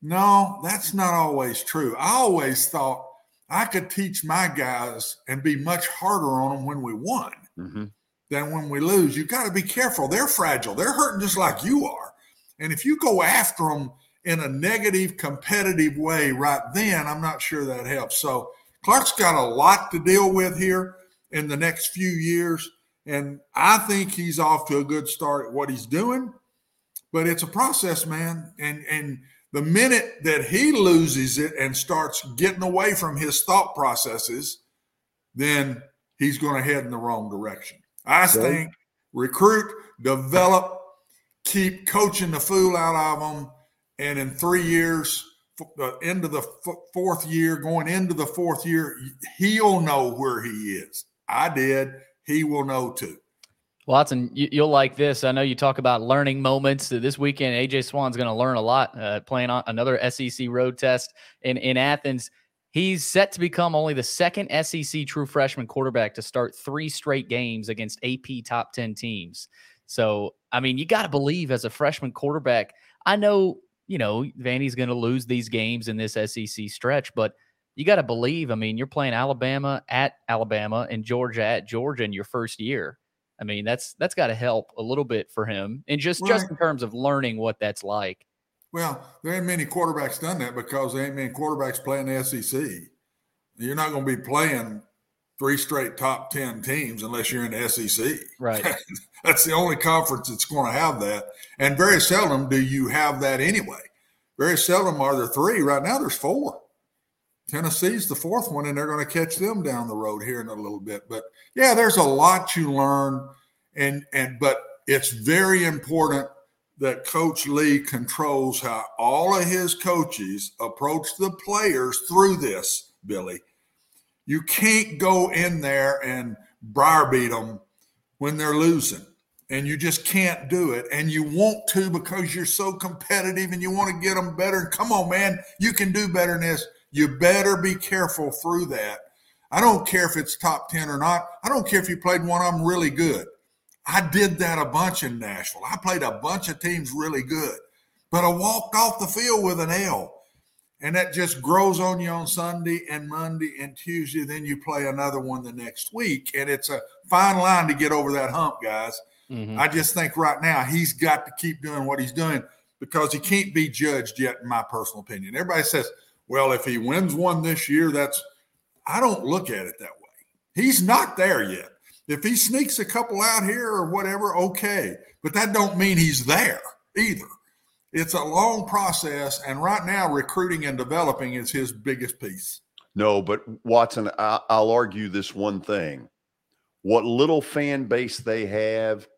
No, that's not always true. I always thought I could teach my guys and be much harder on them when we won Mm-hmm. than when we lose. You've got to be careful. They're fragile. They're hurting just like you are. And if you go after them in a negative, competitive way right then, I'm not sure that helps. So Clark's got a lot to deal with here in the next few years. And I think he's off to a good start at what he's doing. But it's a process, man. And and the minute that he loses it and starts getting away from his thought processes, then he's going to head in the wrong direction. I think recruit, develop, keep coaching the fool out of them, and in three years, f- uh, into the fourth year, going into the fourth year, he'll know where he is. I did. He will know too. Watson, you, will like this. I know you talk about learning moments. This weekend, AJ Swann's going to learn a lot uh, playing on another SEC road test in, in Athens. He's set to become only the second SEC true freshman quarterback to start three straight games against AP top 10 teams. So, I mean, you got to believe as a freshman quarterback. I know, you know, Vandy's going to lose these games in this SEC stretch, but you got to believe. I mean, you're playing Alabama at Alabama and Georgia at Georgia in your first year. I mean, that's that's got to help a little bit for him, and just right. just in terms of learning what that's like. Well, there ain't many quarterbacks done that because there ain't many quarterbacks playing the SEC. You're not going to be playing three straight top 10 teams unless you're in the SEC. Right. that's the only conference that's going to have that. And very seldom do you have that anyway. Very seldom are there three. Right now, there's four. Tennessee's the fourth one, and they're going to catch them down the road here in a little bit. But yeah, there's a lot you learn, and and but it's very important that Coach Lea controls how all of his coaches approach the players through this, Billy. You can't go in there and browbeat them when they're losing. And you just can't do it. And you want to because you're so competitive and you want to get them better. Come on, man, you can do better than this. You better be careful through that. I don't care if it's top 10 or not. I don't care if you played one of them really good. I did that a bunch in Nashville. I played a bunch of teams really good, but I walked off the field with an L. And that just grows on you on Sunday and Monday and Tuesday. Then you play another one the next week. And it's a fine line to get over that hump, guys. Mm-hmm. I just think right now he's got to keep doing what he's doing because he can't be judged yet, in my personal opinion. Everybody says, well, if he wins one this year, that's, I don't look at it that way. He's not there yet. If he sneaks a couple out here or whatever, okay. But that don't mean he's there either. It's a long process, and right now, recruiting and developing is his biggest piece. No, but Watson, I, I'll argue this one thing: what little fan base they have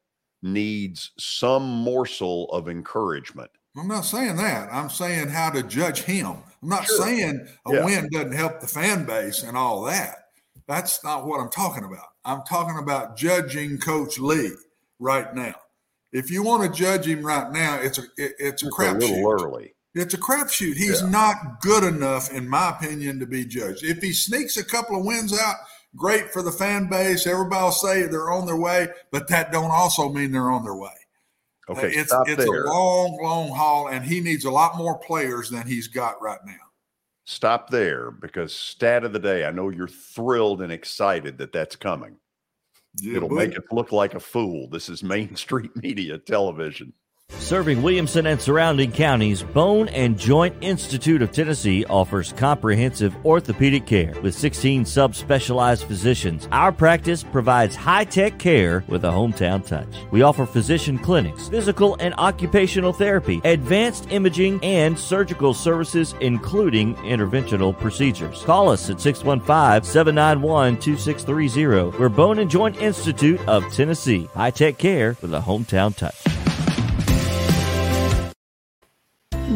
needs some morsel of encouragement. I'm not saying that. I'm saying how to judge him. I'm not sure. saying a yeah. win doesn't help the fan base and all that. That's not what I'm talking about. I'm talking about judging Coach Lea right now. If you want to judge him right now, it's a it, it's a crapshoot. A little shoot. early. It's a crapshoot. He's yeah. not good enough, in my opinion, to be judged. If he sneaks a couple of wins out, great for the fan base. Everybody will say they're on their way, but that don't also mean they're on their way. Okay, uh, it's it's there. a long, long haul, and he needs a lot more players than he's got right now stop there because stat of the day, I know you're thrilled and excited that that's coming. Yeah, It'll make it look like a fool. This is Main Street Media Television. Serving Williamson and surrounding counties, Bone and Joint Institute of Tennessee offers comprehensive orthopedic care with 16 subspecialized physicians. Our practice provides high-tech care with a hometown touch. We offer physician clinics, physical and occupational therapy, advanced imaging, and surgical services including interventional procedures. Call us at 615-791-2630. We're Bone and Joint Institute of Tennessee. High-tech care with a hometown touch.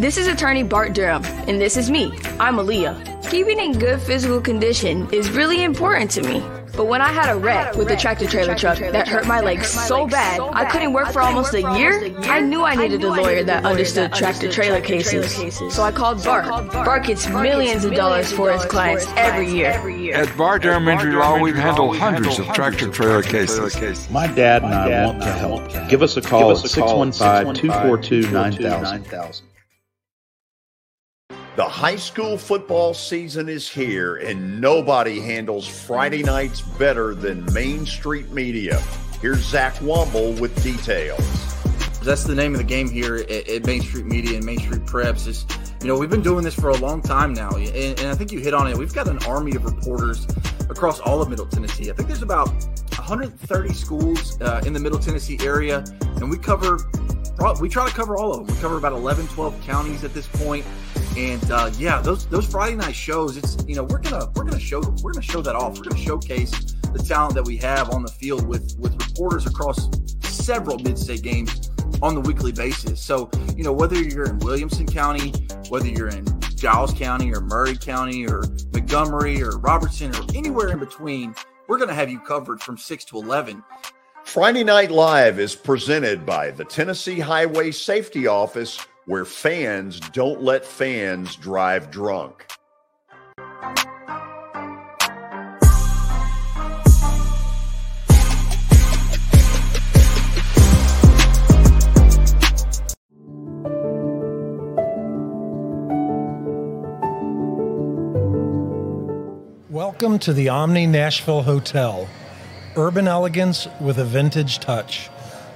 This is attorney Bart Durham, and this is me. I'm Aaliyah. Keeping in good physical condition is really important to me. But when I had a wreck with a tractor trailer truck that hurt my legs so bad I couldn't work for almost a year, I knew I needed a lawyer that understood tractor trailer cases. So I called Bart. Bart gets millions of dollars for his clients every year. At Bart Durham Injury Law, we've handled hundreds of tractor trailer cases. My dad and I want to help. Give us a call at 615 242 9000. The high school football season is here, and nobody handles Friday nights better than Main Street Media. Here's Zach Womble with details. That's the name of the game here at, at Main Street Media and Main Street Preps. Is you know we've been doing this for a long time now, and, and I think you hit on it. We've got an army of reporters across all of Middle Tennessee. I think there's about 130 schools uh, in the Middle Tennessee area, and we cover we try to cover all of them. We cover about 11, 12 counties at this point. And uh, yeah, those those Friday night shows, it's you know we're gonna we're gonna show we're gonna show that off. We're gonna showcase the talent that we have on the field with with reporters across several mid-state games on the weekly basis. So you know whether you're in Williamson County, whether you're in Giles County or Maury County or Montgomery or Robertson or anywhere in between, we're gonna have you covered from six to eleven Friday Night Live is presented by the Tennessee Highway Safety Office, where fans don't let fans drive drunk. Welcome to the Omni Nashville Hotel. Urban elegance with a vintage touch.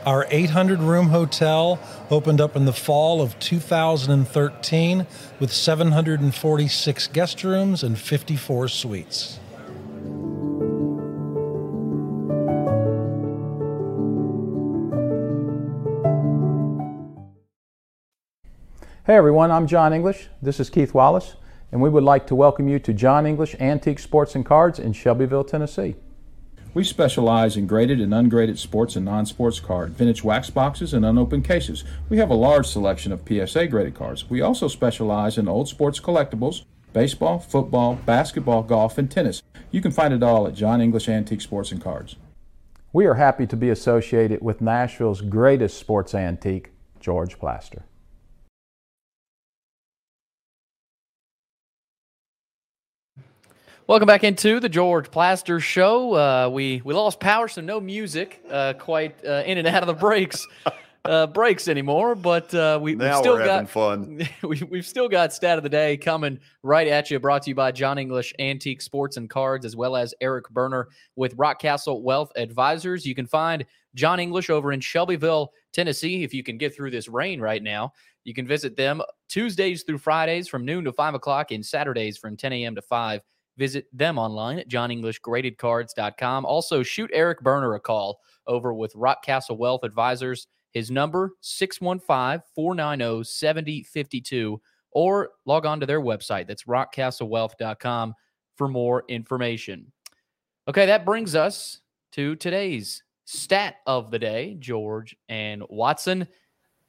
Our 800 room hotel opened up in the fall of 2013 with 746 guest rooms and 54 suites. Hey everyone, I'm John English. This is Keith Wallace, and we would like to welcome you to John English Antique Sports and Cards in Shelbyville, Tennessee. We specialize in graded and ungraded sports and non-sports card, vintage wax boxes, and unopened cases. We have a large selection of PSA graded cards. We also specialize in old sports collectibles, baseball, football, basketball, golf, and tennis. You can find it all at John English Antique Sports and Cards. We are happy to be associated with Nashville's greatest sports antique, George Plaster. Welcome back into the George Plaster Show. Uh, we we lost power, so no music uh, quite uh, in and out of the breaks uh, breaks anymore. But uh, we, Now we've still we're got having fun. we, we've still got stat of the day coming right at you. Brought to you by John English Antique Sports and Cards, as well as Eric Berner with Rockcastle Wealth Advisors. You can find John English over in Shelbyville, Tennessee. If you can get through this rain right now, you can visit them Tuesdays through Fridays from noon to five o'clock, and Saturdays from 10 a.m. to five. Visit them online at johnenglishgradedcards.com. Also, shoot Eric Berner a call over with Rockcastle Wealth Advisors. His number 615-490-7052 or log on to their website. That's rockcastlewealth.com for more information. Okay, that brings us to today's stat of the day, George and Watson.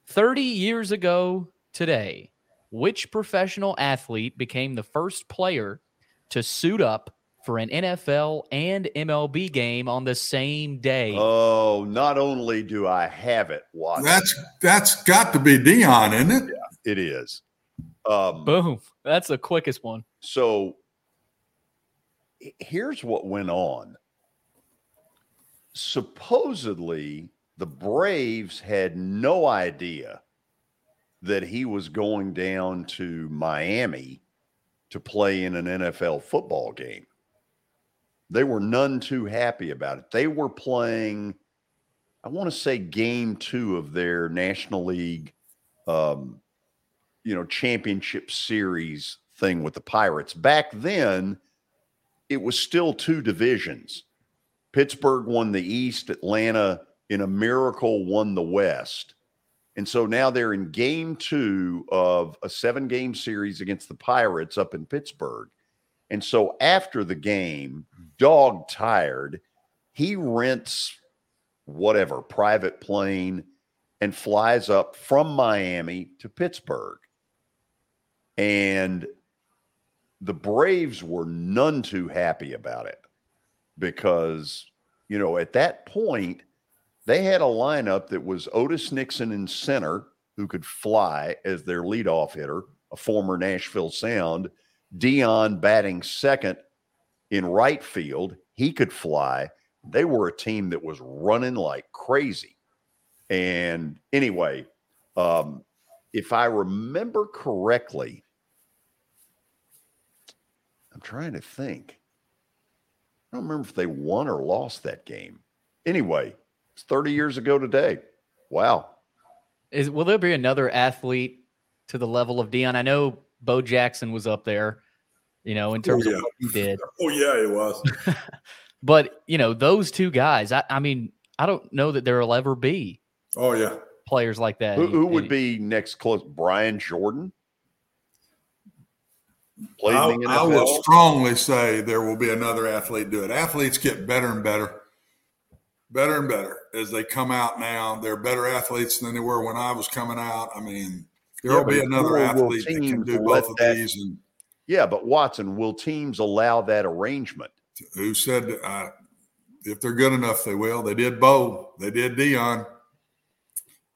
30 years ago today, which professional athlete became the first player to suit up for an NFL and MLB game on the same day? Oh, not only do I have it, Watson. That's that's got to be Deion, isn't it? Yeah, it is. Um, Boom. That's the quickest one. So here's what went on. Supposedly, the Braves had no idea that he was going down to Miami to play in an NFL football game. They were none too happy about it. They were playing, I want to say, game two of their National League, um, you know, championship series thing with the Pirates. Back then, it was still two divisions. Pittsburgh won the East, Atlanta, in a miracle, won the West. And so now they're in game two of a seven game series against the Pirates up in Pittsburgh. And so after the game, dog tired, he rents whatever private plane and flies up from Miami to Pittsburgh. And the Braves were none too happy about it because, you know, at that point, they had a lineup that was Otis Nixon in center, who could fly as their leadoff hitter, a former Nashville Sound. Deion batting second in right field. He could fly. They were a team that was running like crazy. And anyway, um, if I remember correctly, I'm trying to think. I don't remember if they won or lost that game. Anyway, it's 30 years ago today. Wow. Is will there be another athlete to the level of Deion? I know Bo Jackson was up there, you know, in terms oh, yeah. of what he did. Oh yeah, it was. But you know, those two guys, I, I mean, I don't know that there will ever be Oh yeah. players like that. Who, who would Any- be next close? Brian Jordan? I, I would strongly say there will be another athlete do it. Athletes get better and better, better and better as they come out now. They're better athletes than they were when I was coming out. I mean, there will Yeah, be another athlete that can do both of that- these. And Yeah, but Watson, will teams allow that arrangement? who said I, if they're good enough, they will. They did Bo. They did Deion.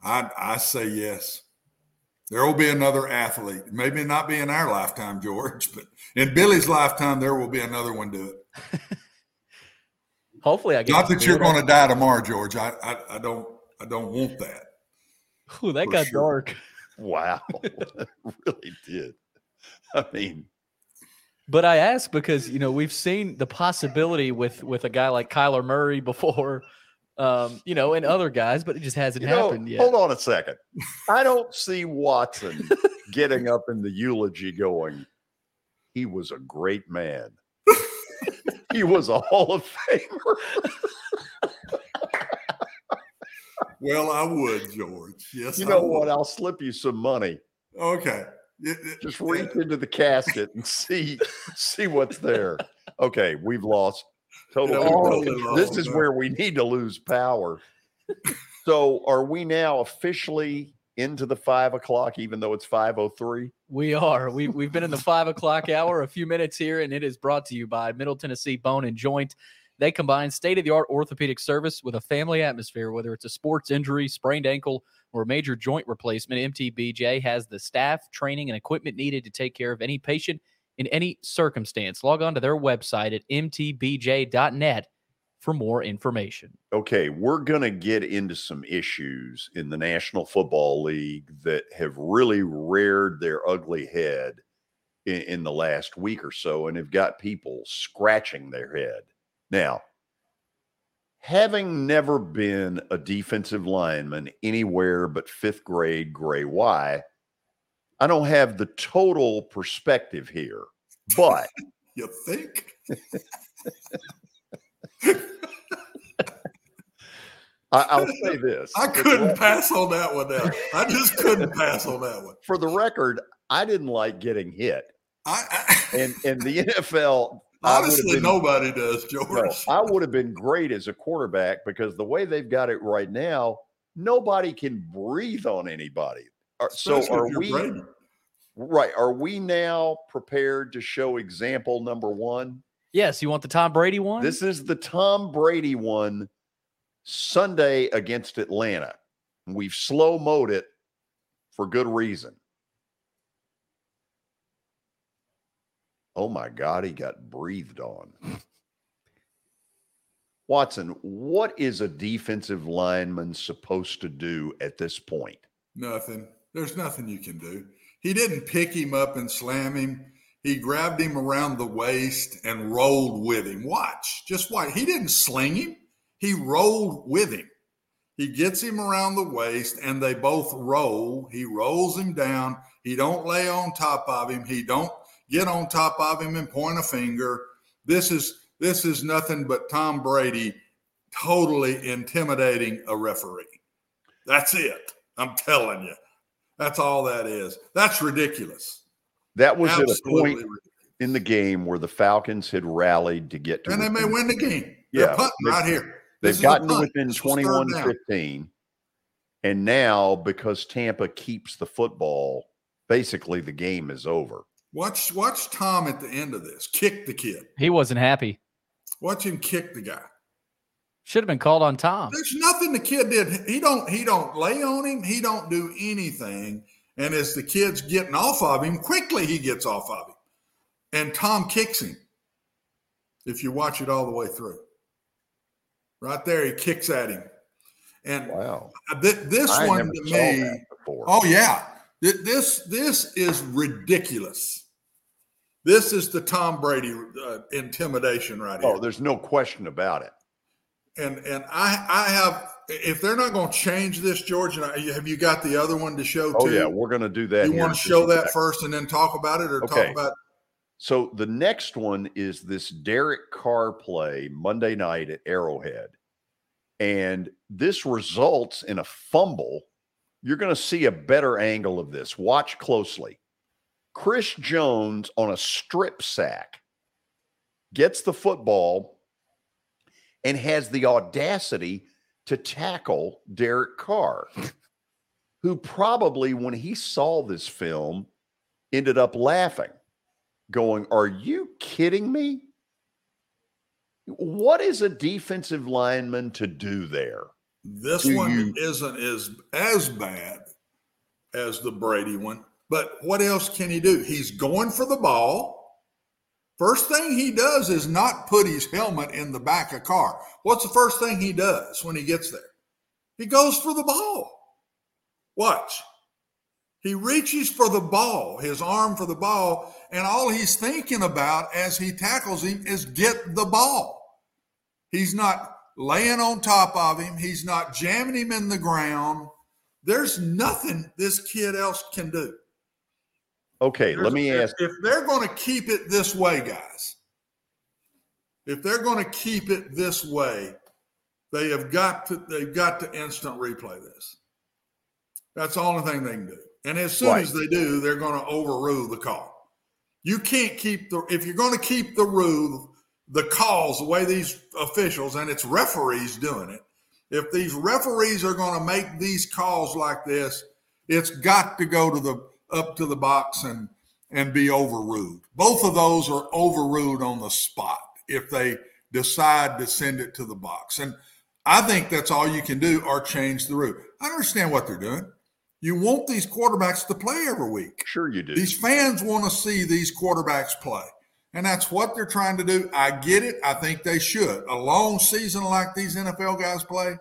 I I say yes. There will be another athlete. Maybe not be in our lifetime, George, but in Billy's lifetime, there will be another one do it. Hopefully, I get not that you're going to die tomorrow, George. I, I I don't I don't want that. Ooh, that got sure. dark. Wow. really did. I mean, But I ask because you know we've seen the possibility with with a guy like Kyler Murray before, um, you know, and other guys, but it just hasn't you know, happened yet. hold on a second. I don't see Watson getting up in the eulogy going, he was a great man. He was a Hall of Famer. Well, I would, George. Yes, you know what? I'll slip you some money. Okay. It- it- Just reach into the casket and see see what's there. Okay, we've lost total. Yeah, we control. totally this is where we need to lose power. so, are we now officially into the five o'clock, even though it's five o three? We are. We, we've been in the five o'clock hour a few minutes here, and it is brought to you by Middle Tennessee Bone and Joint. They combine state of the art orthopedic service with a family atmosphere, whether it's a sports injury, sprained ankle, or a major joint replacement. MTBJ has the staff, training, and equipment needed to take care of any patient in any circumstance. Log on to their website at mtbj.net for more information. Okay, we're going to get into some issues in the National Football League that have really reared their ugly head in, in the last week or so and have got people scratching their head. Now, having never been a defensive lineman anywhere but fifth grade Gray Y, I don't have the total perspective here, but You think? I, I'll say this. I couldn't pass on that one now. I just couldn't pass on that one. For the record, I didn't like getting hit. I and and the NFL I would have Honestly, been- nobody does, No, George. I would have been great as a quarterback because the way they've got it right now, nobody can breathe on anybody. Are- So Especially are we Brady. right? Are we now prepared to show example number one? Yes, you want the Tom Brady one? This is the Tom Brady one Sunday against Atlanta. We've slow mode it for good reason. Oh my God, he got breathed on. Watson, what is a defensive lineman supposed to do at this point? Nothing. There's nothing you can do. He didn't pick him up and slam him. He grabbed him around the waist and rolled with him. Watch, just watch. He didn't sling him. He rolled with him. He gets him around the waist and they both roll. He rolls him down. He don't lay on top of him. He don't get on top of him and point a finger. This is this is nothing but Tom Brady totally intimidating a referee. That's it. I'm telling you. That's all that is. That's ridiculous. That was at a Absolutely point in the game where the Falcons had rallied to get to And they may win the game. They're Yeah, punting they- right here. They've This is a gotten within This was third 21 down. 15. And now, because Tampa keeps the football, basically the game is over. Watch watch Tom at the end of this. Kick the kid. He wasn't happy. Watch him kick the guy. Should have been called on Tom. There's nothing the kid did. He don't he don't lay on him. He don't do anything. And as the kid's getting off of him, quickly he gets off of him. And Tom kicks him. If you watch it all the way through. Right there, he kicks at him. And wow. this I one to me, oh yeah, Th- this this is ridiculous. This is the Tom Brady uh, intimidation right here. Oh, there's no question about it. And and I I have if they're not going to change this, George, and I, have you got the other one to show Oh, too? yeah, we're going to do that. You want to show that second. first and then talk about it, or Okay. talk about So the next one is this Derek Carr play Monday night at Arrowhead. And this results in a fumble. You're going to see a better angle of this. Watch closely. Chris Jones on a strip sack gets the football and has the audacity to tackle Derek Carr, who probably, when he saw this film, ended up laughing, going, Are you kidding me? What is a defensive lineman to do there? This Do one you- isn't as as bad as the Brady one, but what else can he do? He's going for the ball. First thing he does is not put his helmet in the back of Carr. What's the first thing he does when he gets there? He goes for the ball. Watch. He reaches for the ball, his arm for the ball, and all he's thinking about as he tackles him is get the ball. He's not laying on top of him, he's not jamming him in the ground. There's nothing this kid else can do. Okay, let me ask. If they're going to keep it this way, guys, if they're going to keep it this way, they have got to they've got to instant replay this. That's the only thing they can do. And as soon Right. as they do, they're going to overrule the call. You can't keep the if you're going to keep the rule, the calls the way these officials and it's referees doing it. If these referees are going to make these calls like this, it's got to go to the up to the box and and be overruled. Both of those are overruled on the spot if they decide to send it to the box. And I think that's all you can do or change the rule. I understand what they're doing. You want these quarterbacks to play every week. Sure, you do. These fans want to see these quarterbacks play. And that's what they're trying to do. I get it. I think they should. A long season like these NFL guys play.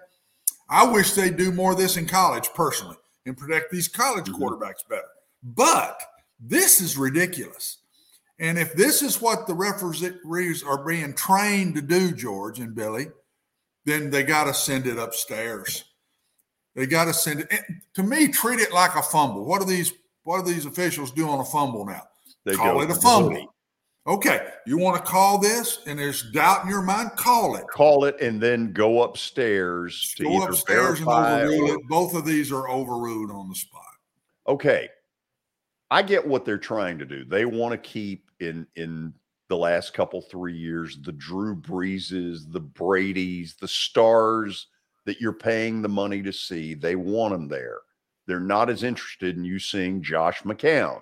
I wish they'd do more of this in college personally and protect these college mm-hmm. quarterbacks better. But this is ridiculous. And if this is what the referees are being trained to do, George and Billy, then they got to send it upstairs. They got to send it. and To me, treat it like a fumble. What do these What do these officials do on a fumble now? They call go it a fumble. Okay, you want to call this, and there's doubt in your mind. Call it. Call it and then go upstairs to Go upstairs and overrule or- it. Both of these are overruled on the spot. okay i get what they're trying to do they want to keep in in the last couple three years the drew breeses the brady's the stars that you're paying the money to see they want them there they're not as interested in you seeing josh mccown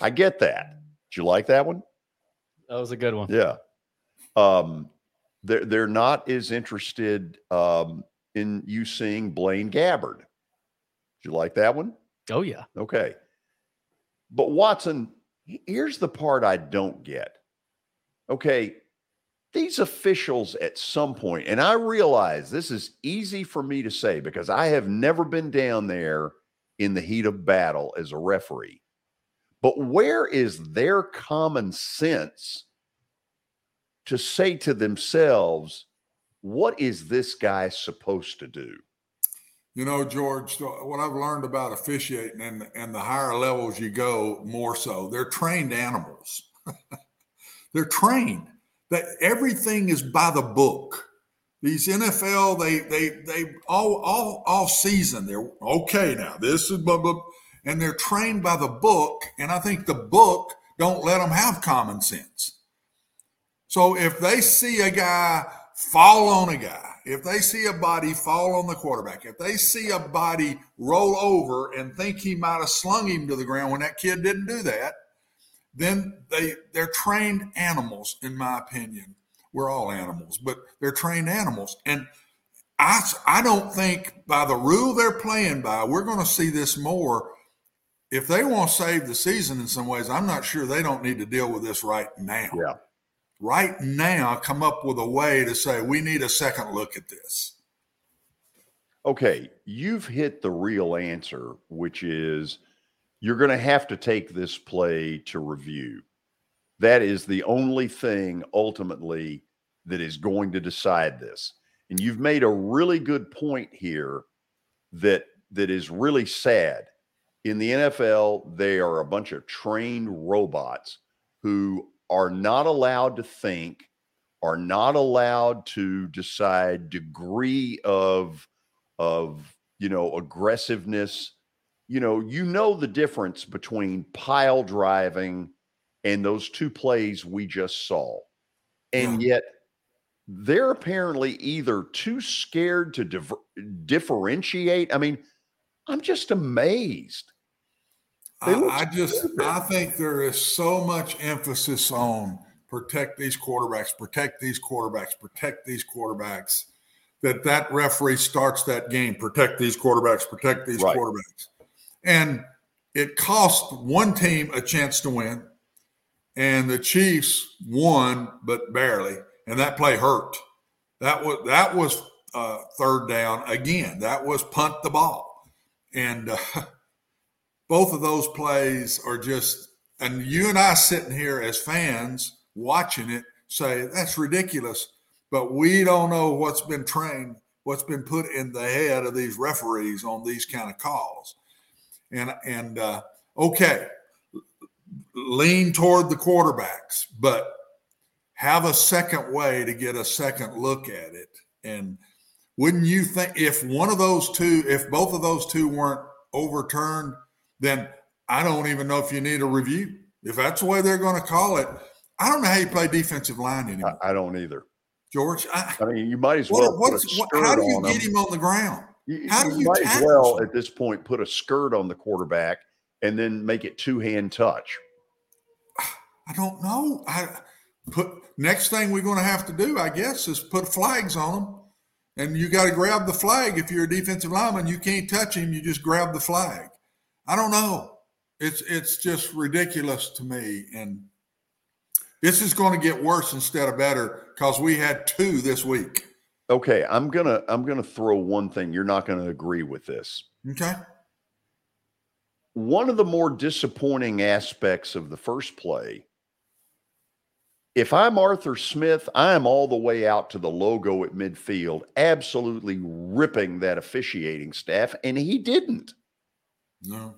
i get that did you like that one That was a good one. yeah um they're they're not as interested um in you seeing blaine gabbert did you like that one Oh yeah. Okay. But Watson, here's the part I don't get. Okay. These officials at some point, and I realize this is easy for me to say because I have never been down there in the heat of battle as a referee. But where is their common sense to say to themselves, what is this guy supposed to do? You know, George, what I've learned about officiating and, and the higher levels you go, more so, they're trained animals. they're trained. That everything is by the book. These NFL, they they they all all all season they're okay now. This is blah, blah, and they're trained by the book. And I think the book don't let them have common sense. So if they see a guy fall on a guy, if they see a body fall on the quarterback, if they see a body roll over and think he might have slung him to the ground when that kid didn't do that, then they they're trained animals, in my opinion. We're all animals, but they're trained animals. And I I don't think by the rule they're playing by, we're going to see this more. If they want to save the season in some ways, I'm not sure they don't need to deal with this right now Yeah. right now come up with a way to say we need a second look at this. Okay, you've hit the real answer, which is you're going to have to take this play to review. That is the only thing ultimately that is going to decide this. And you've made a really good point here that that is really sad. In the NFL, they are a bunch of trained robots who are not allowed to think, are not allowed to decide degree of of you know aggressiveness you know you know the difference between pile driving and those two plays we just saw and yet they're apparently either too scared to diver- differentiate i mean i'm just amazed I, I just. I think there is so much emphasis on protect these quarterbacks, protect these quarterbacks, protect these quarterbacks, that that referee starts that game, protect these quarterbacks, protect these Right. quarterbacks. And it cost one team a chance to win, and the Chiefs won, but barely. And that play hurt. That was that was uh, third down again. That was punt the ball, and uh, both of those plays are just. And you and I sitting here as fans watching it say that's ridiculous, but we don't know what's been trained, what's been put in the head of these referees on these kind of calls, and and uh, okay, lean toward the quarterbacks, but have a second way to get a second look at it. And wouldn't you think if one of those two, if both of those two weren't overturned, then I don't even know if you need a review. If that's the way they're going to call it, I don't know how you play defensive line anymore. I, I don't either. George, I, I mean, you might as well. a what's, what, how do you get them. him on the ground? You, How do you you might as well at this point put a skirt on the quarterback and then make it two hand touch. I don't know. I put next thing we're going to have to do, I guess, is put flags on them, and you got to grab the flag. If you're a defensive lineman, you can't touch him. You just grab the flag. I don't know. It's it's just ridiculous to me, and this is going to get worse instead of better because we had two this week. Okay, I'm gonna I'm gonna throw one thing. You're not gonna agree with this. Okay. One of the more disappointing aspects of the first play. If I'm Arthur Smith, I am all the way out to the logo at midfield, absolutely ripping that officiating staff, and he didn't. No.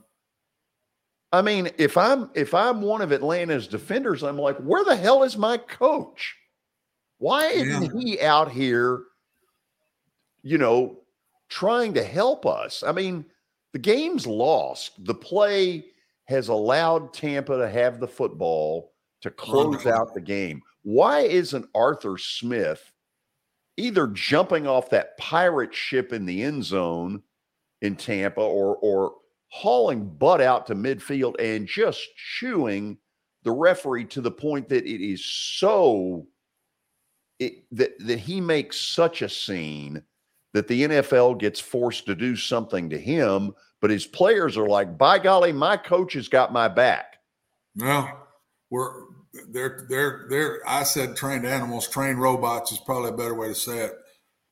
I mean, if I'm if I'm one of Atlanta's defenders, I'm like, where the hell is my coach? Why isn't he out here, you know, trying to help us? I mean, the game's lost. The play has allowed Tampa to have the football to close out the game. Why isn't Arthur Smith either jumping off that pirate ship in the end zone in Tampa or or hauling butt out to midfield and just chewing the referee to the point that it is so it, that that he makes such a scene that the NFL gets forced to do something to him, but his players are like, "By golly, my coach has got my back." No, we're they're they're they're. I said trained animals, trained robots is probably a better way to say it.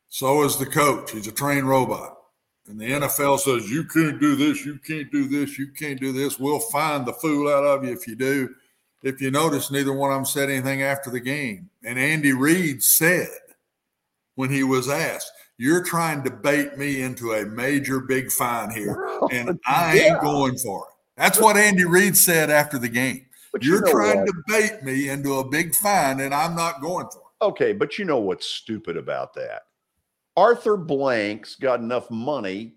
So is the coach. He's a trained robot. And the NFL says you can't do this, you can't do this, you can't do this. We'll find the fool out of you if you do. If you notice, neither one of them said anything after the game. And Andy Reid said when he was asked, "You're trying to bait me into a major big fine here, and I ain't going for it." That's what Andy Reid said after the game. But you You're know trying what? to bait me into a big fine, and I'm not going for it. Okay, but you know what's stupid about that? Arthur Blank's got enough money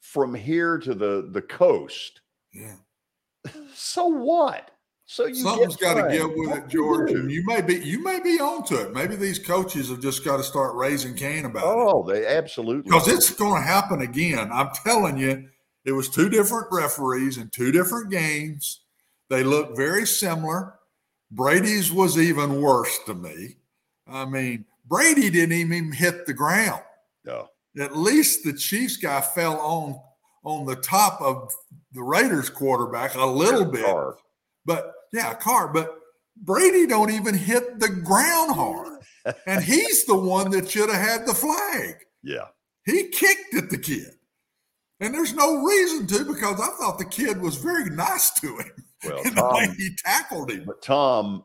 from here to the the coast. Yeah. So what? So you Something's got to give with it, George. And you may be you may be onto it. Maybe these coaches have just got to start raising Cain about it. Oh, they absolutely because it's going to happen again. I'm telling you, it was two different referees in two different games. They look very similar. Brady's was even worse to me. I mean, Brady didn't even hit the ground. No. At least the Chiefs guy fell on on the top of the Raiders quarterback a little bit. But yeah, Carr. But Brady don't even hit the ground hard, and he's the one that should have had the flag. Yeah. He kicked at the kid. And there's no reason to because I thought the kid was very nice to him Well, in the way he tackled him. but Tom,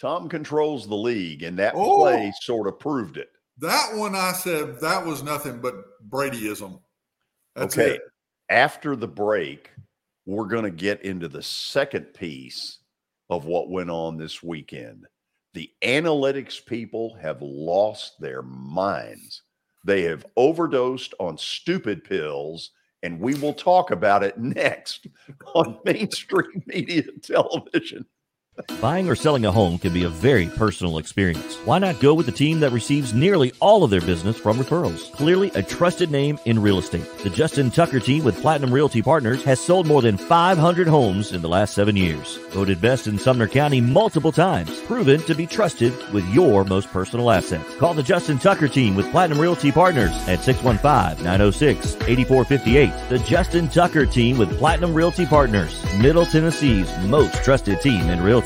Tom controls the league, and that Oh. play sort of proved it. That one I said that was nothing but Bradyism. That's okay. it. After the break, we're going to get into the second piece of what went on this weekend. The analytics people have lost their minds. They have overdosed on stupid pills, and we will talk about it next on mainstream media television. Buying or selling a home can be a very personal experience. Why not go with the team that receives nearly all of their business from referrals? Clearly a trusted name in real estate. The Justin Tucker team with Platinum Realty Partners has sold more than 500 homes in the last seven years. Voted best in Sumner County multiple times. Proven to be trusted with your most personal assets. Call the Justin Tucker team with Platinum Realty Partners at 615-906-8458. The Justin Tucker team with Platinum Realty Partners, Middle Tennessee's most trusted team in realty.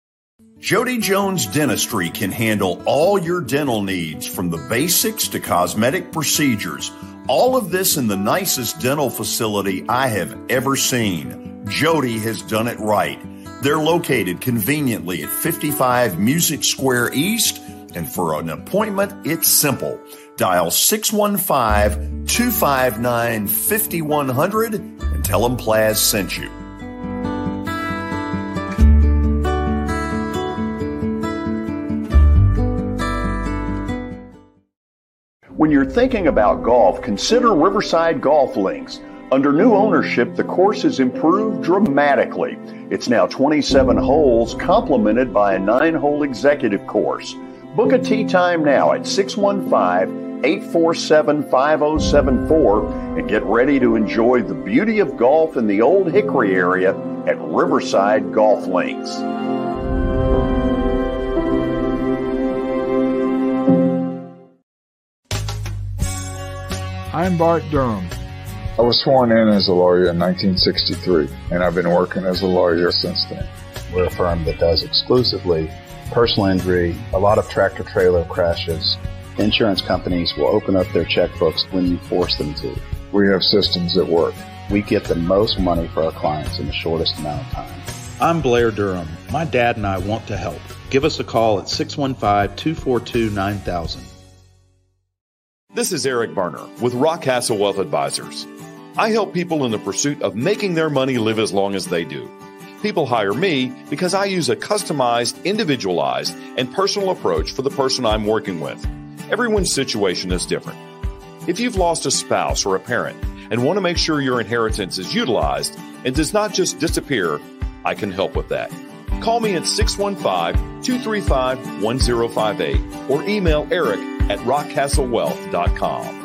Jody Jones Dentistry can handle all your dental needs from the basics to cosmetic procedures. All of this in the nicest dental facility I have ever seen. Jody has done it right. They're located conveniently at 55 Music Square East, and for an appointment, it's simple. Dial 615 259 5100 and tell them Plaz sent you. When you're thinking about golf, consider Riverside Golf Links. Under new ownership, the course has improved dramatically. It's now 27 holes, complemented by a nine hole executive course. Book a tee time now at 615 847 5074 and get ready to enjoy the beauty of golf in the Old Hickory area at Riverside Golf Links. I'm Bart Durham. I was sworn in as a lawyer in 1963, and I've been working as a lawyer since then. We're a firm that does exclusively personal injury, a lot of tractor trailer crashes. Insurance companies will open up their checkbooks when you force them to. We have systems that work. We get the most money for our clients in the shortest amount of time. I'm Blair Durham. My dad and I want to help. Give us a call at 615 242 9000. This is Eric Berner with Rockcastle Wealth Advisors. I help people in the pursuit of making their money live as long as they do. People hire me because I use a customized, individualized, and personal approach for the person I'm working with. Everyone's situation is different. If you've lost a spouse or a parent and want to make sure your inheritance is utilized and does not just disappear, I can help with that. Call me at 615 235 1058 or email Eric at rockcastlewealth.com.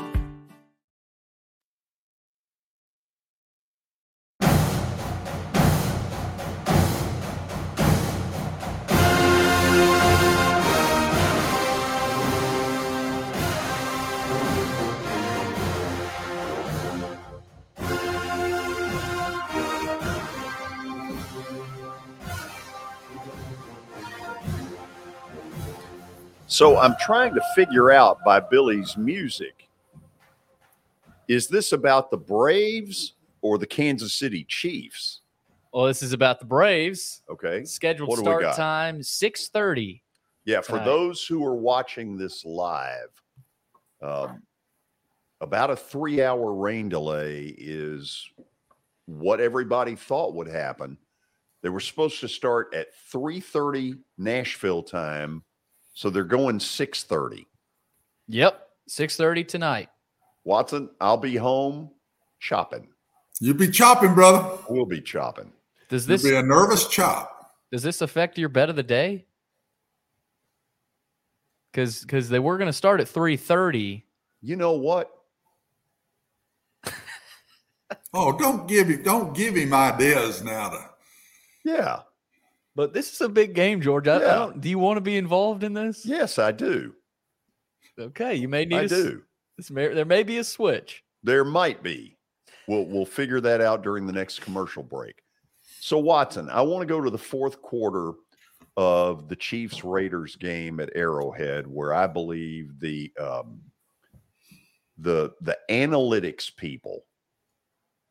So I'm trying to figure out by Billy's music is this about the Braves or the Kansas City Chiefs? Well, this is about the Braves. Okay. Scheduled What start time 6:30. Yeah, for tonight. those who are watching this live, um, about a three hour rain delay is what everybody thought would happen. They were supposed to start at 3:30 Nashville time, so they're going 6:30. Yep, 6:30 tonight. Watson, I'll be home chopping. You be chopping, brother. We'll be chopping. Does You'll this be a nervous chop. does this affect your bet of the day? Because because they were going to start at 3:30. You know what? Oh, don't give him don't give him ideas now to Yeah. But this is a big game, George. I, I don't, do you want to be involved in this? Yes, I do. Okay, you may need. I a do. This may, there may be a switch. There might be. We'll we'll figure that out during the next commercial break. So Watson, I want to go to the fourth quarter of the Chiefs Raiders game at Arrowhead, where I believe the um, the the analytics people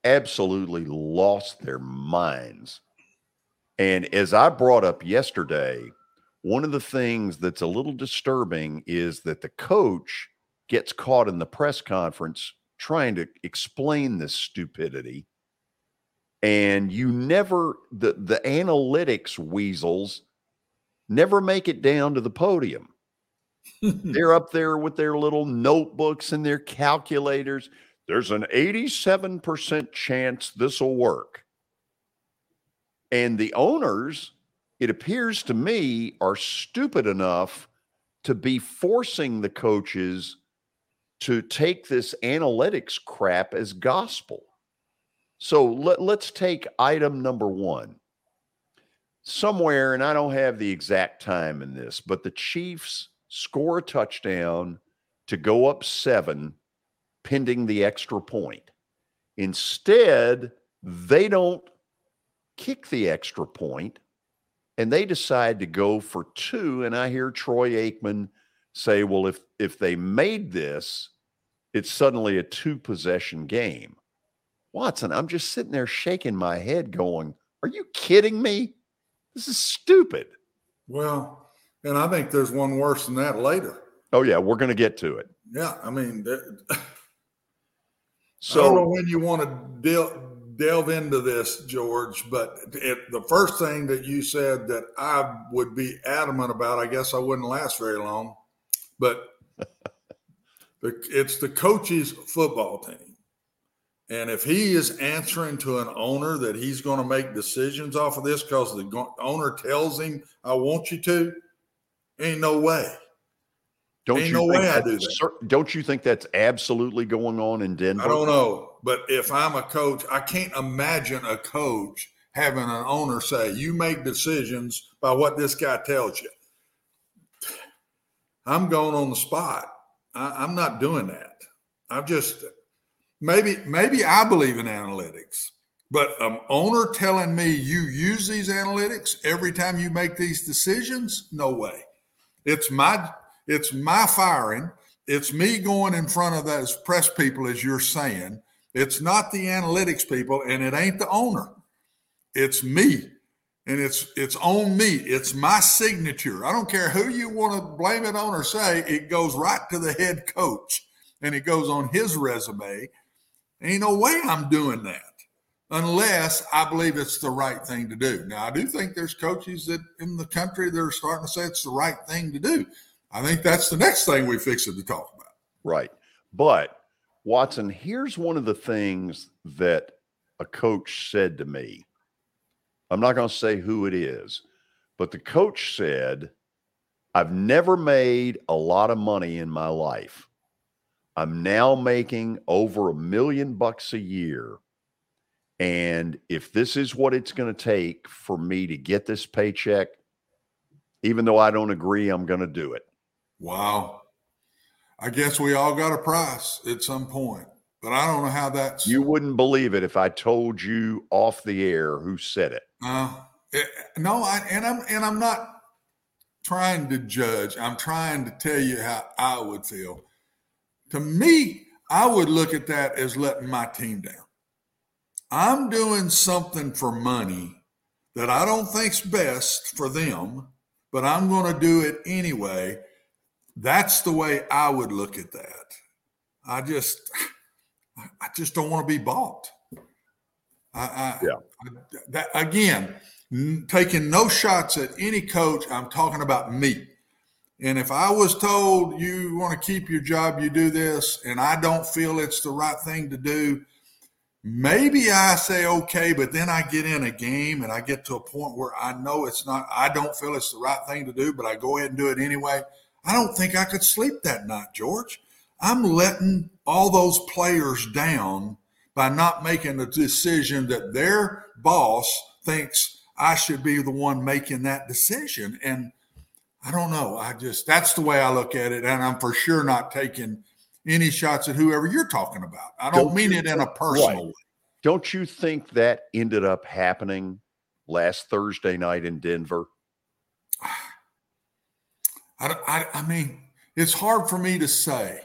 absolutely lost their minds And as I brought up yesterday, one of the things that's a little disturbing is that the coach gets caught in the press conference trying to explain this stupidity. And you never, the, the analytics weasels never make it down to the podium. They're up there with their little notebooks and their calculators. There's an 87% chance this will work. And the owners, it appears to me, are stupid enough to be forcing the coaches to take this analytics crap as gospel. So let, let's take item number one. Somewhere, and I don't have the exact time in this, but the Chiefs score a touchdown to go up seven, pending the extra point. Instead, they don't kick the extra point and they decide to go for two. And I hear Troy Aikman say, well, if if they made this, it's suddenly a two possession game. Watson, I'm just sitting there shaking my head, going, Are you kidding me? This is stupid. Well, and I think there's one worse than that later. Oh, yeah, we're going to get to it. Yeah, I mean, so I don't know when you want to deal delve into this, George, but it, the first thing that you said that I would be adamant about, I guess I wouldn't last very long, but the, it's the coach's football team. And if he is answering to an owner that he's going to make decisions off of this because the owner tells him, I want you to, ain't no way. Don't Ain't you no way I do that. Don't you think that's absolutely going on in Denver? I don't know. But if I'm a coach, I can't imagine a coach having an owner say, you make decisions by what this guy tells you. I'm going on the spot. I, I'm not doing that. I'm just maybe maybe I believe in analytics, but an owner telling me you use these analytics every time you make these decisions, no way. It's my it's my firing. It's me going in front of those press people, as you're saying. It's not the analytics people, and it ain't the owner. It's me, and it's it's on me. It's my signature. I don't care who you want to blame it on or say. It goes right to the head coach, and it goes on his resume. Ain't no way I'm doing that unless I believe it's the right thing to do. Now, I do think there's coaches that in the country that are starting to say it's the right thing to do. I think that's the next thing we fix it to talk about. Right. But Watson, here's one of the things that a coach said to me. I'm not going to say who it is, but the coach said, I've never made a lot of money in my life. I'm now making over a million bucks a year. And if this is what it's going to take for me to get this paycheck, even though I don't agree, I'm going to do it. Wow. I guess we all got a price at some point, but I don't know how that's. You wouldn't believe it if I told you off the air who said it. Uh, it- no, I, and I'm and I'm not trying to judge. I'm trying to tell you how I would feel. To me, I would look at that as letting my team down. I'm doing something for money that I don't think's best for them, but I'm going to do it anyway. That's the way I would look at that. I just, I just don't want to be bought. I, I, yeah. I- that again, n- taking no shots at any coach. I'm talking about me. And if I was told you want to keep your job, you do this, and I don't feel it's the right thing to do, maybe I say okay, but then I get in a game and I get to a point where I know it's not, I don't feel it's the right thing to do, but I go ahead and do it anyway. I don't think I could sleep that night, George. I'm letting all those players down by not making the decision that their boss thinks I should be the one making that decision. And I don't know. I just, that's the way I look at it. And I'm for sure not taking any shots at whoever you're talking about. I don't, mean you it in a personal right. way. Don't you think that ended up happening last Thursday night in Denver? I, I, I mean, it's hard for me to say.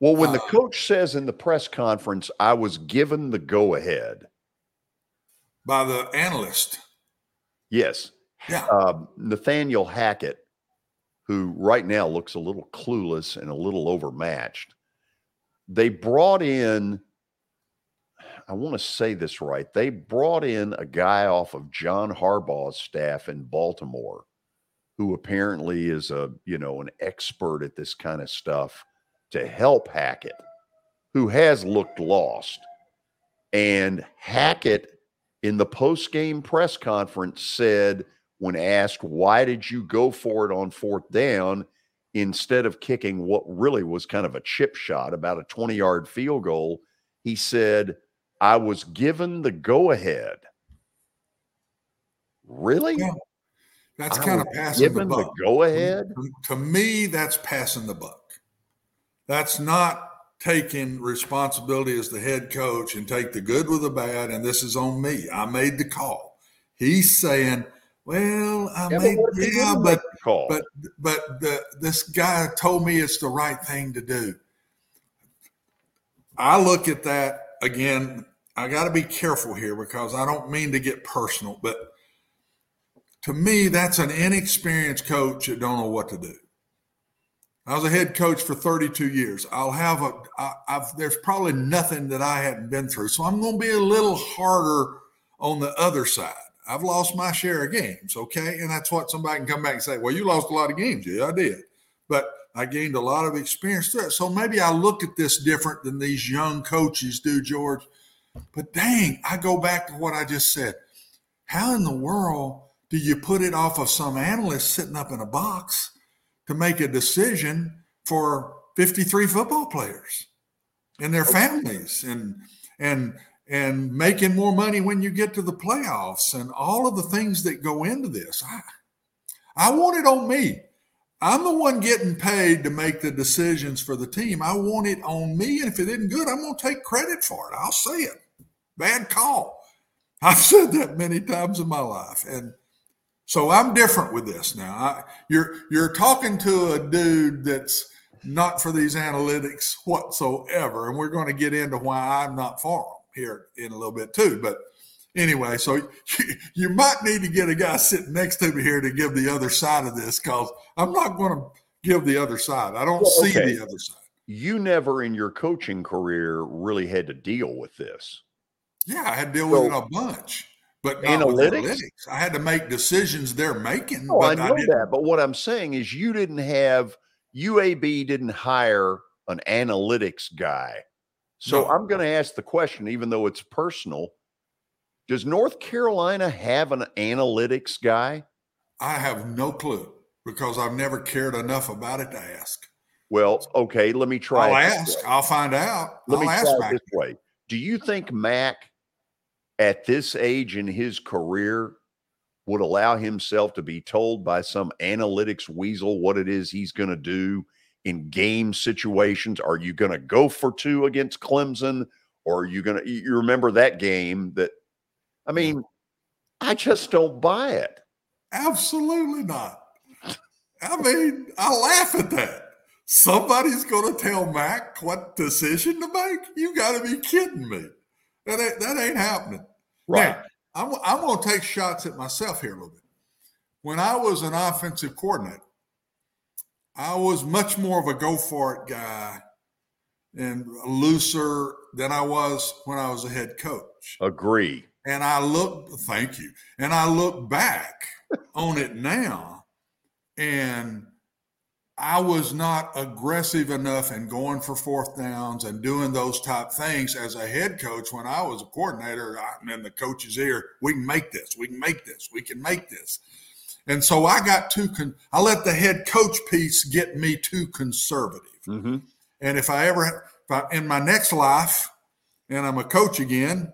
Well, when the Uh, coach says in the press conference, I was given the go ahead. by the analyst. Yes. Yeah. Um, Nathaniel Hackett, who right now looks a little clueless and a little overmatched. They brought in, I want to say this right. They brought in a guy off of John Harbaugh's staff in Baltimore who apparently is a, you know, an expert at this kind of stuff to help Hackett, who has looked lost. And Hackett in the post-game press conference said when asked why did you go for it on fourth down instead of kicking what really was kind of a chip shot about a 20-yard field goal, he said, "I was given the go-ahead." Really? Yeah. That's kind of passing the buck. go-ahead? To, to me, that's passing the buck. That's not taking responsibility as the head coach and take the good with the bad. And this is on me. I made the call. He's saying, "Well, I Yeah, made he yeah, but the call? but but the, this guy told me it's the right thing to do." I look at that again. I got to be careful here because I don't mean to get personal, but to me, that's an inexperienced coach that don't know what to do. I was a head coach for 32 years. I'll have a, I, I've, there's probably nothing that I hadn't been through. So I'm going to be a little harder on the other side. I've lost my share of games. Okay. And that's what somebody can come back and say, well, you lost a lot of games. Yeah, I did. But I gained a lot of experience there. So maybe I look at this different than these young coaches do, George. But dang, I go back to what I just said. How in the world do you put it off of some analyst sitting up in a box to make a decision for 53 football players and their families and and and making more money when you get to the playoffs and all of the things that go into this. I, I want it on me. I'm the one getting paid to make the decisions for the team. I want it on me. And if it isn't good, I'm going to take credit for it. I'll say it. Bad call. I've said that many times in my life. And so I'm different with this now. I, you're you're talking to a dude that's not for these analytics whatsoever, and we're going to get into why I'm not for them here in a little bit too. But anyway, so you, you might need to get a guy sitting next to me here to give the other side of this because I'm not going to give the other side. I don't Well, see okay. the other side. You never in your coaching career really had to deal with this. Yeah, I had to deal with it a bunch, but Analytics? analytics. I had to make decisions they're making. Oh, I know didn't- that. But what I'm saying is you didn't have UAB didn't hire an analytics guy. So No. I'm going to ask the question, even though it's personal. Does North Carolina have an analytics guy? I have no clue because I've never cared enough about it to ask. Well, okay, let me try. I'll ask. I'll find out. Let I'll me ask try back. this way. Do you think Mack, at this age in his career, would allow himself to be told by some analytics weasel what it is he's going to do in game situations? Are you going to go for two against Clemson? Or are you going to, you remember that game that, I mean, I just don't buy it. Absolutely not. I mean, I laugh at that. Somebody's going to tell Mack what decision to make. You got to be kidding me. That ain't, that ain't happening. Right. Now, I'm, I'm going to take shots at myself here a little bit. When I was an offensive coordinator, I was much more of a go for it guy and looser than I was when I was a head coach. Agree. And I look, thank you. And I look back on it now, and I was not aggressive enough in going for fourth downs and doing those type things as a head coach when I was a coordinator. I'm in the coach's ear. We can make this. We can make this. We can make this. And so I got too, con- I let the head coach piece get me too conservative. Mm-hmm. And if I ever, if I, in my next life, and I'm a coach again,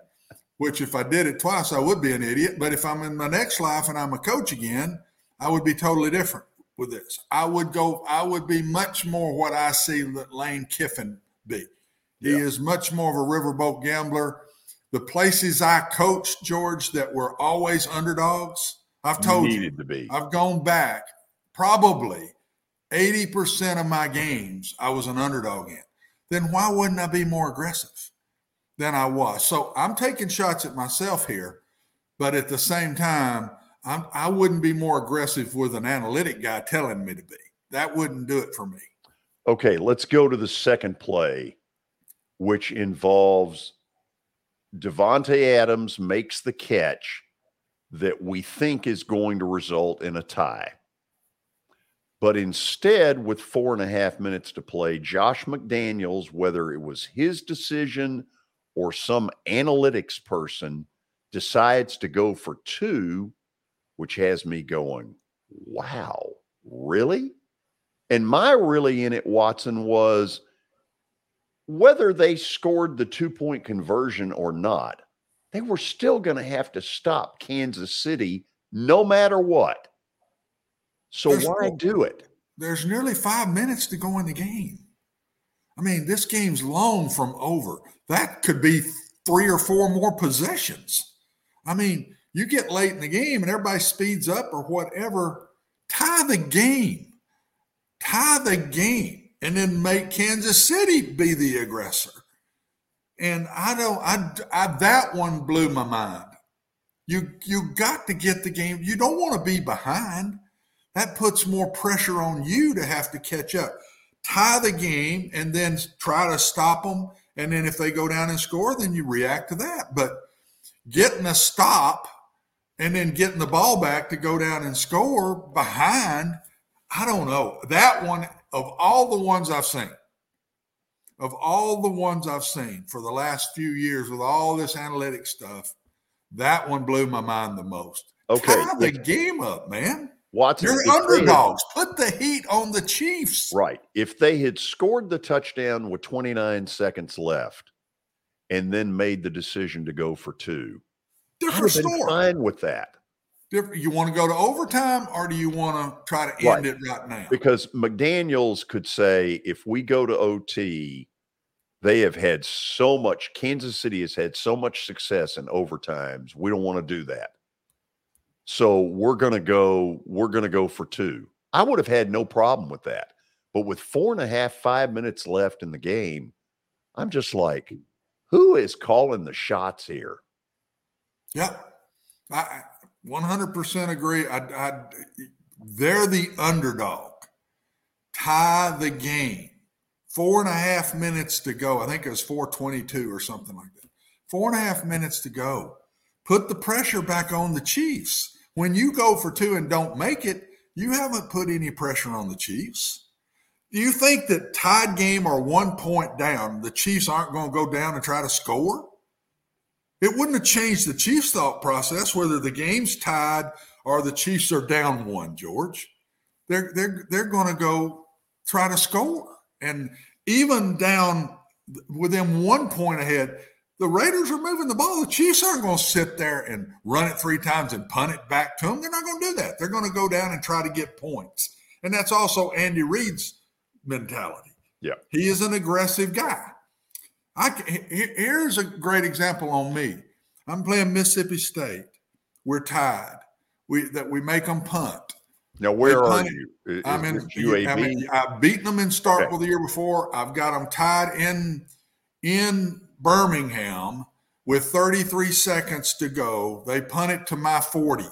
which if I did it twice, I would be an idiot. But if I'm in my next life and I'm a coach again, I would be totally different with this. I would go, I would be much more what I see that Lane Kiffin be. He is much more of a riverboat gambler. The places I coached, George, that were always underdogs, I've told you, Needed to be. I've gone back probably 80% of my games I was an underdog in. Then why wouldn't I be more aggressive than I was? So I'm taking shots at myself here, but at the same time, I'm, I wouldn't be more aggressive with an analytic guy telling me to be. That wouldn't do it for me. Okay, let's go to the second play, which involves Davante Adams makes the catch that we think is going to result in a tie. But instead, with four and a half minutes to play, Josh McDaniels, whether it was his decision or some analytics person, decides to go for two, which has me going, wow, really? And my really in it, Watson, was whether they scored the two point conversion or not, they were still going to have to stop Kansas City no matter what. So There's why do it? There's nearly five minutes to go in the game. I mean, this game's long from over. That could be three or four more possessions. I mean, you get late in the game and everybody speeds up or whatever. Tie the game. Tie the game and then make Kansas City be the aggressor. And I don't, I, I that one blew my mind. You you got to get the game. You don't want to be behind. That puts more pressure on you to have to catch up. Tie the game and then try to stop them. And then if they go down and score, then you react to that. But getting a stop and then getting the ball back to go down and score behind, I don't know. That one, of all the ones I've seen, of all the ones I've seen for the last few years with all this analytic stuff, that one blew my mind the most. Okay. Tie the game up, man. Watson, You're they had- underdogs. Put the heat on the Chiefs. Right. If they had scored the touchdown with 29 seconds left and then made the decision to go for two, Different I'd have been story. fine with that. Different- You want to go to overtime or do you want to try to Right. end it right now? Because McDaniels could say, if we go to OT, they have had so much, Kansas City has had so much success in overtimes. We don't want to do that. So we're going to go, we're going to go for two. I would have had no problem with that. But with four and a half, five minutes left in the game, I'm just like, who is calling the shots here? Yep. I I 100% agree. I, I, they're the underdog. Tie the game. Four and a half minutes to go. I think it was 422 or something like that. Four and a half minutes to go. Put the pressure back on the Chiefs. When you go for two and don't make it, you haven't put any pressure on the Chiefs. Do you think that tied game or one point down, the Chiefs aren't going to go down and try to score? It wouldn't have changed the Chiefs' thought process whether the game's tied or the Chiefs are down one, George. They're they're they're going to go try to score. And even down within one point ahead, the Raiders are moving the ball. The Chiefs aren't going to sit there and run it three times and punt it back to them. They're not going to do that. They're going to go down and try to get points. And that's also Andy Reid's mentality. Yeah. He is an aggressive guy. I here's a great example on me. I'm playing Mississippi State. We're tied. We that we make them punt. Now, where They are you? Is I'm in UAB? I mean, I've beaten them in Starkville Okay. the year before. I've got them tied in in Birmingham with 33 seconds to go. They punt it to my 40.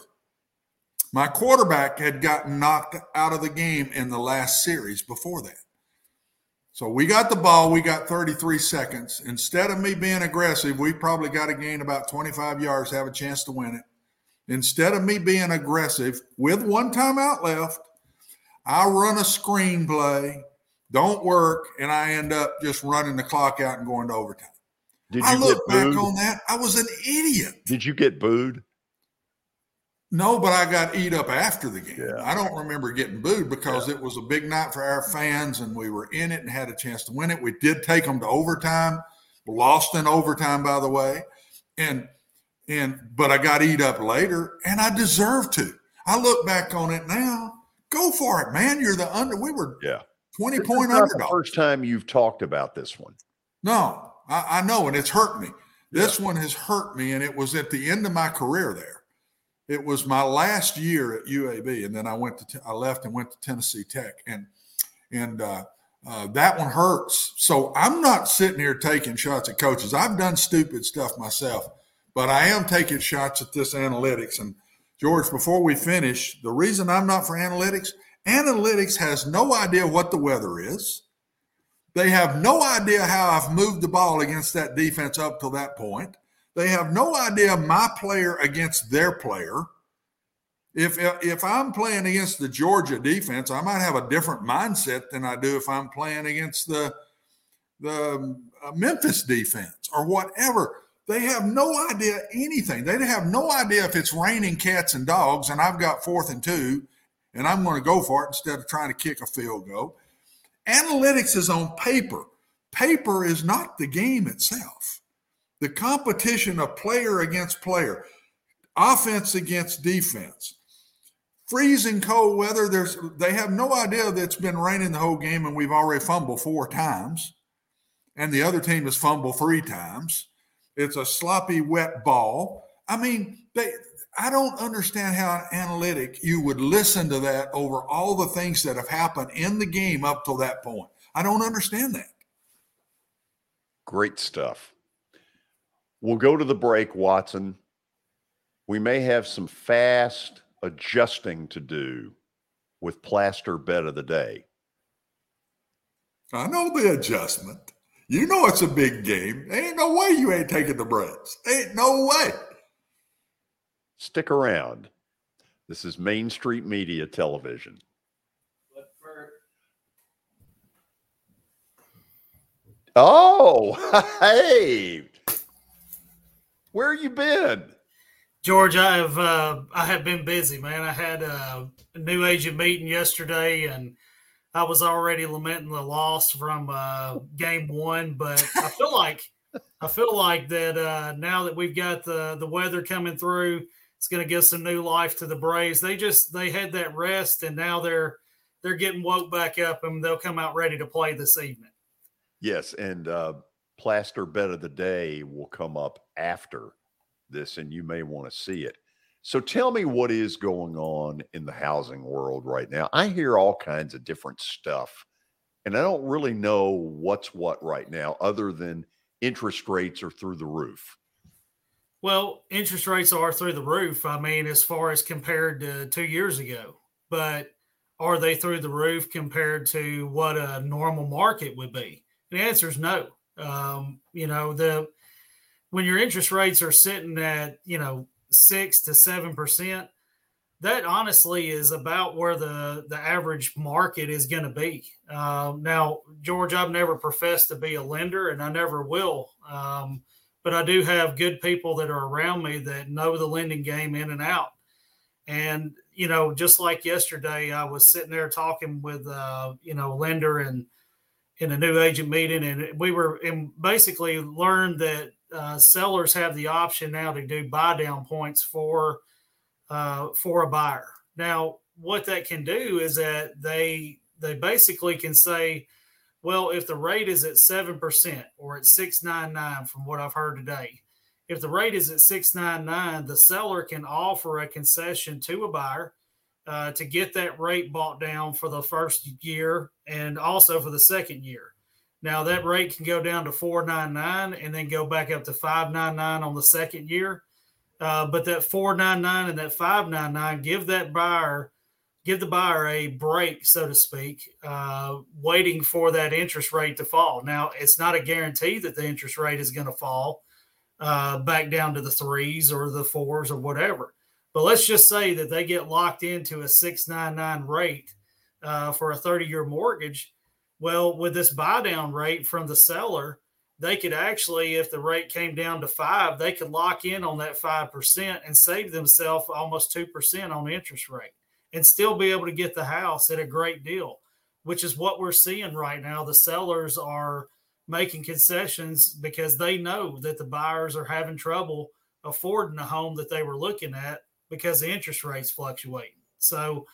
My quarterback had gotten knocked out of the game in the last series before that. So we got the ball. We got 33 seconds. Instead of me being aggressive, we probably got to gain about 25 yards, have a chance to win it. Instead of me being aggressive with one timeout left, I run a screenplay, don't work, and I end up just running the clock out and going to overtime. Did I look back on that. I was an idiot. Did you get booed? No, but I got eat up after the game. I don't remember getting booed because it was a big night for our fans and we were in it and had a chance to win it. We did take them to overtime, lost in overtime, by the way. And and but I got eat up later and I deserve to. I look back on it now. Go for it, man. You're the under we were Yeah. 20 This point is not the underdog. first time you've talked about this one. No, I, I know, and it's hurt me. This one has hurt me, and it was at the end of my career there. It was my last year at UAB, and then I went to I left and went to Tennessee Tech, and and uh, uh, that one hurts. So I'm not sitting here taking shots at coaches. I've done stupid stuff myself, but I am taking shots at this analytics and George, before we finish, the reason I'm not for analytics, analytics has no idea what the weather is. They have no idea how I've moved the ball against that defense up to that point. They have no idea my player against their player. If if I'm playing against the Georgia defense, I might have a different mindset than I do if I'm playing against the the uh, Memphis defense or whatever. They have no idea anything. They have no idea if it's raining cats and dogs, and I've got fourth and two, and I'm going to go for it instead of trying to kick a field goal. Analytics is on paper. Paper is not the game itself. The competition of player against player, offense against defense, freezing cold weather. There's they have no idea that it's been raining the whole game and we've already fumbled four times, and the other team has fumbled three times. It's a sloppy, wet ball. I mean, they. I don't understand how analytic you would listen to that over all the things that have happened in the game up till that point. I don't understand that. Great stuff. We'll go to the break, Watson. We may have some fast adjusting to do with plaster bet of the day. I know the adjustment. You know it's a big game. Ain't no way you ain't taking the breaks. Ain't no way. Stick around. This is Main Street Media Television. Oh, hey. Where you been? George, I have uh, I have been busy, man. I had a new agent meeting yesterday, and I was already lamenting the loss from uh, game one. But I feel like I feel like that uh, now that we've got the the weather coming through, it's going to give some new life to the Braves. They just they had that rest, and now they're they're getting woke back up, and they'll come out ready to play this evening. Yes, and uh, plaster bet of the day will come up after this, and you may want to see it. So tell me what is going on in the housing world right now. I hear all kinds of different stuff, and I don't really know what's what right now, other than interest rates are through the roof. Well, interest rates are through the roof. I mean, as far as compared to two years ago, but are they through the roof compared to what a normal market would be? The answer is no. Um, you know, the when your interest rates are sitting at, you know, six to seven percent, that honestly is about where the the average market is going to be. Um, now, George, I've never professed to be a lender, and I never will. Um, but I do have good people that are around me that know the lending game in and out. And you know, just like yesterday, I was sitting there talking with uh, you know lender and in a new agent meeting, and we were and basically learned that uh, sellers have the option now to do buy down points for uh, for a buyer. Now, what that can do is that they they basically can say well, if the rate is at 7% or at 699 from what I've heard today, if the rate is at 699, the seller can offer a concession to a buyer uh, to get that rate bought down for the first year and also for the second year. Now that rate can go down to 499 and then go back up to 599 on the second year. Uh, but that 499 and that 599 give that buyer give the buyer a break, so to speak, uh, waiting for that interest rate to fall. Now, it's not a guarantee that the interest rate is going to fall uh, back down to the threes or the fours or whatever. But let's just say that they get locked into a 699 rate uh, for a 30 year mortgage. Well, with this buy down rate from the seller, they could actually, if the rate came down to five, they could lock in on that 5% and save themselves almost 2% on interest rate and still be able to get the house at a great deal, which is what we're seeing right now. The sellers are making concessions because they know that the buyers are having trouble affording the home that they were looking at because the interest rates fluctuate. So,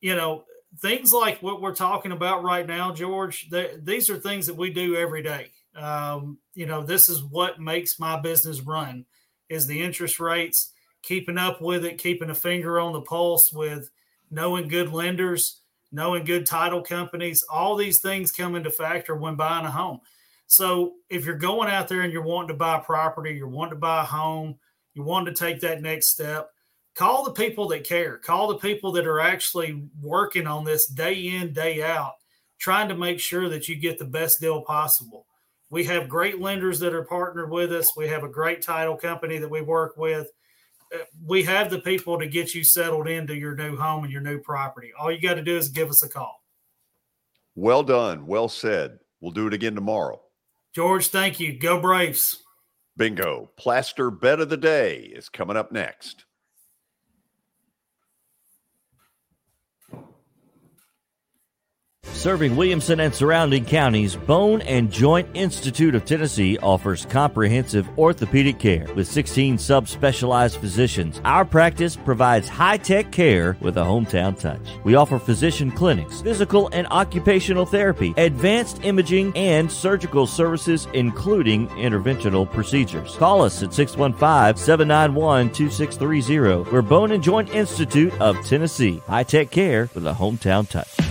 you know, things like what we're talking about right now, George, these are things that we do every day. Um, you know, this is what makes my business run is the interest rates, keeping up with it, keeping a finger on the pulse with knowing good lenders, knowing good title companies, all these things come into factor when buying a home. So if you're going out there and you're wanting to buy property, you're wanting to buy a home, you want to take that next step, call the people that care. Call the people that are actually working on this day in, day out, trying to make sure that you get the best deal possible. We have great lenders that are partnered with us. We have a great title company that we work with. Uh, we have the people to get you settled into your new home and your new property. All you got to do is give us a call. Well done. Well said. We'll do it again tomorrow. George, thank you. Go Braves. Bingo. Plaster bet of the day is coming up next. Serving Williamson and surrounding counties, Bone and Joint Institute of Tennessee offers comprehensive orthopedic care with 16 subspecialized physicians. Our practice provides high tech care with a hometown touch. We offer physician clinics, physical and occupational therapy, advanced imaging, and surgical services, including interventional procedures. Call us at 615 791 2630. We're Bone and Joint Institute of Tennessee. High tech care with a hometown touch.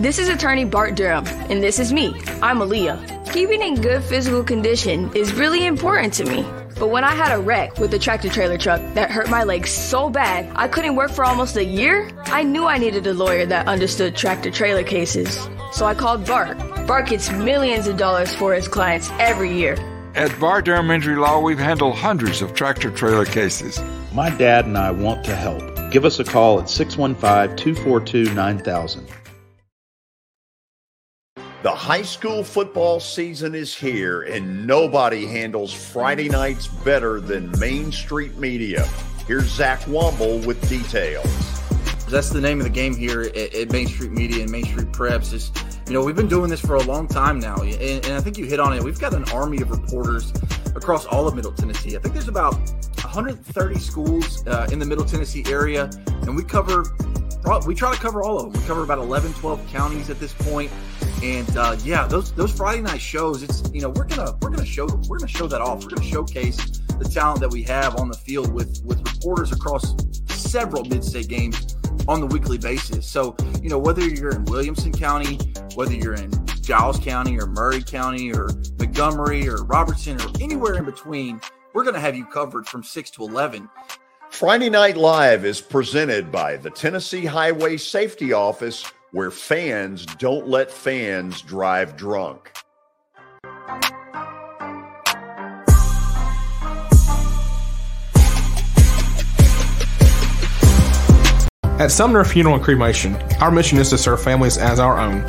This is attorney Bart Durham, and this is me. I'm Aaliyah. Keeping in good physical condition is really important to me. But when I had a wreck with a tractor trailer truck that hurt my legs so bad I couldn't work for almost a year, I knew I needed a lawyer that understood tractor trailer cases. So I called Bart. Bart gets millions of dollars for his clients every year. At Bart Durham Injury Law, we've handled hundreds of tractor trailer cases. My dad and I want to help. Give us a call at 615 242 9000. The high school football season is here, and nobody handles Friday nights better than Main Street Media. Here's Zach Womble with details. That's the name of the game here at, at Main Street Media and Main Street Preps. Is you know we've been doing this for a long time now, and, and I think you hit on it. We've got an army of reporters across all of Middle Tennessee. I think there's about 130 schools uh, in the Middle Tennessee area, and we cover we try to cover all of them. We cover about 11, 12 counties at this point. And uh, yeah, those those Friday night shows, it's you know we're gonna we're gonna show we're gonna show that off. We're gonna showcase the talent that we have on the field with with reporters across several mid-state games on the weekly basis. So you know whether you're in Williamson County, whether you're in Giles County or Maury County or Montgomery or Robertson or anywhere in between, we're gonna have you covered from six to eleven. Friday Night Live is presented by the Tennessee Highway Safety Office, where fans don't let fans drive drunk. At Sumner Funeral and Cremation, our mission is to serve families as our own,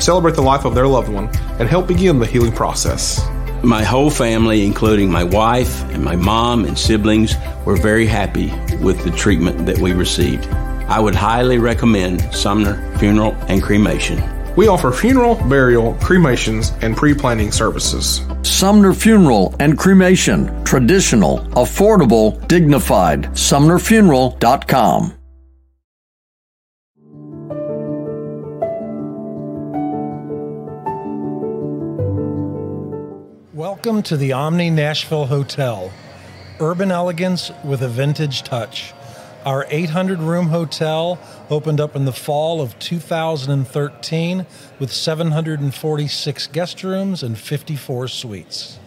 celebrate the life of their loved one, and help begin the healing process. My whole family, including my wife and my mom and siblings, were very happy with the treatment that we received. I would highly recommend Sumner Funeral and Cremation. We offer funeral, burial, cremations, and pre planning services. Sumner Funeral and Cremation. Traditional, affordable, dignified. SumnerFuneral.com. Welcome to the Omni Nashville Hotel. Urban elegance with a vintage touch. Our 800 room hotel opened up in the fall of 2013 with 746 guest rooms and 54 suites.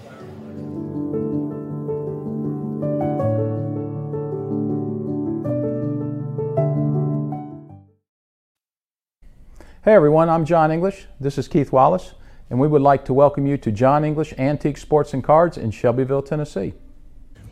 Hey everyone, I'm John English. This is Keith Wallace, and we would like to welcome you to John English Antique Sports and Cards in Shelbyville, Tennessee.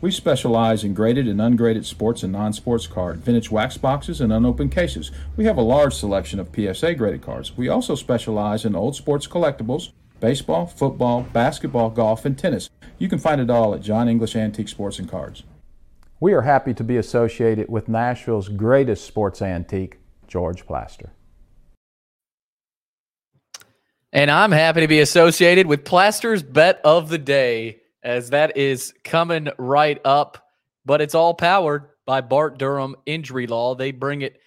We specialize in graded and ungraded sports and non-sports card, vintage wax boxes, and unopened cases. We have a large selection of PSA graded cards. We also specialize in old sports collectibles, baseball, football, basketball, golf, and tennis. You can find it all at John English Antique Sports and Cards. We are happy to be associated with Nashville's greatest sports antique, George Plaster. And I'm happy to be associated with Plaster's Bet of the Day, as that is coming right up. But it's all powered by Bart Durham Injury Law. They bring it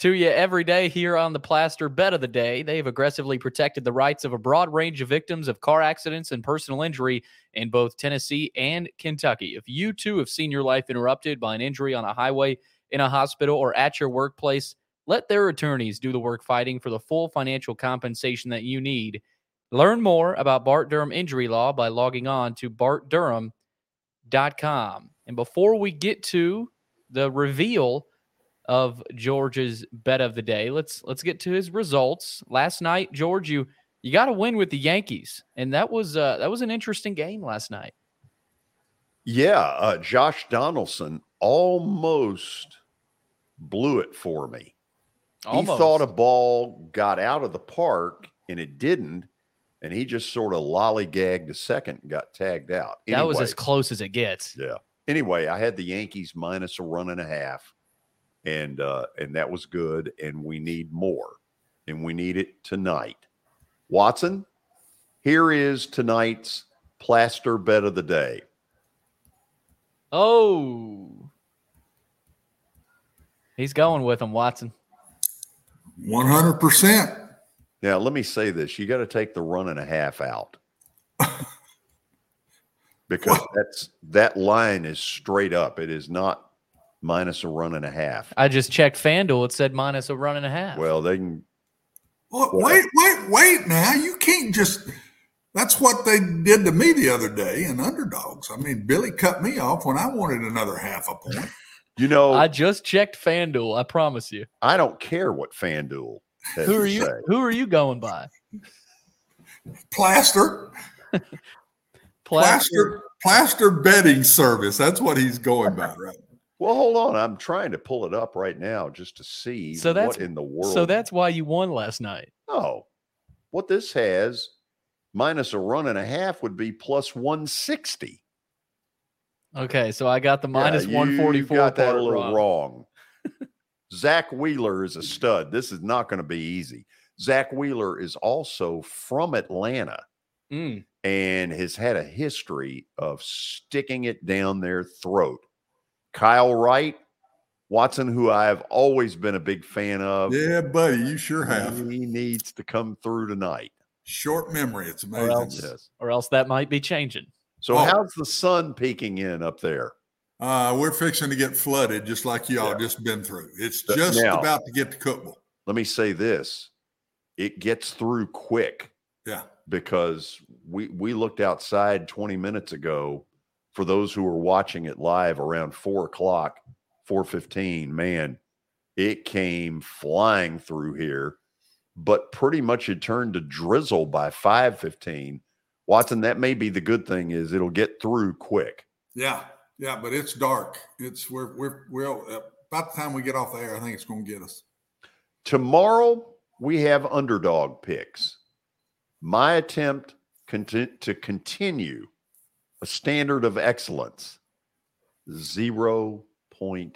to you every day here on the Plaster Bet of the Day. They've aggressively protected the rights of a broad range of victims of car accidents and personal injury in both Tennessee and Kentucky. If you too have seen your life interrupted by an injury on a highway, in a hospital, or at your workplace, let their attorneys do the work fighting for the full financial compensation that you need. Learn more about Bart Durham injury law by logging on to bartdurham.com. And before we get to the reveal of George's bet of the day, let's let's get to his results. Last night, George, you you got to win with the Yankees, and that was uh, that was an interesting game last night. Yeah, uh, Josh Donaldson almost blew it for me. Almost. He thought a ball got out of the park and it didn't, and he just sort of lollygagged a second and got tagged out. That was as close as it gets. yeah. Anyway, I had the Yankees minus a run and a half, and uh, and that was good. And we need more, and we need it tonight. Watson, here is tonight's plaster bet of the day. Oh, he's going with him, Watson. One hundred percent. Now, let me say this: you got to take the run and a half out because that's that line is straight up. It is not minus a run and a half. I just checked FanDuel; it said minus a run and a half. Well, they can. Well, wait, wait, wait! Now you can't just. That's what they did to me the other day in underdogs. I mean, Billy cut me off when I wanted another half a point. You know, I just checked FanDuel. I promise you. I don't care what FanDuel. Has Who to are you? say. Who are you going by? Plaster, plaster, plaster betting service. That's what he's going by, right? Well, hold on. I'm trying to pull it up right now just to see So that's what in the world. So that's why you won last night. Oh, What this has minus a run and a half would be plus 160. Okay, so I got the minus Yeah, one you forty four. Got that a little wrong. Zack Wheeler is a stud. This is not going to be easy. Zack Wheeler is also from Atlanta Mm. and has had a history of sticking it down their throat. Kyle Wright, Watson, who I have always been a big fan of. Yeah, buddy, you sure have. He needs to come through tonight. Short memory. It's Or amazing. else, Yes. or else that might be changing. So Oh. how's the sun peeking in up there? Uh, we're fixing to get flooded, just like y'all just been through. It's Uh, just now- about to get to Cookeville. Let me say this. It gets through quick Yeah. because we we looked outside 20 minutes ago for those who were watching it live around four o'clock 415 man it came flying through here but pretty much it turned to drizzle by 515 watson that may be the good thing is it'll get through quick Yeah. Yeah. But it's dark. It's we're we're we're uh, about the time we get off the air. I think it's going to get us. tomorrow we have underdog picks my attempt conti- to continue a standard of excellence 0.0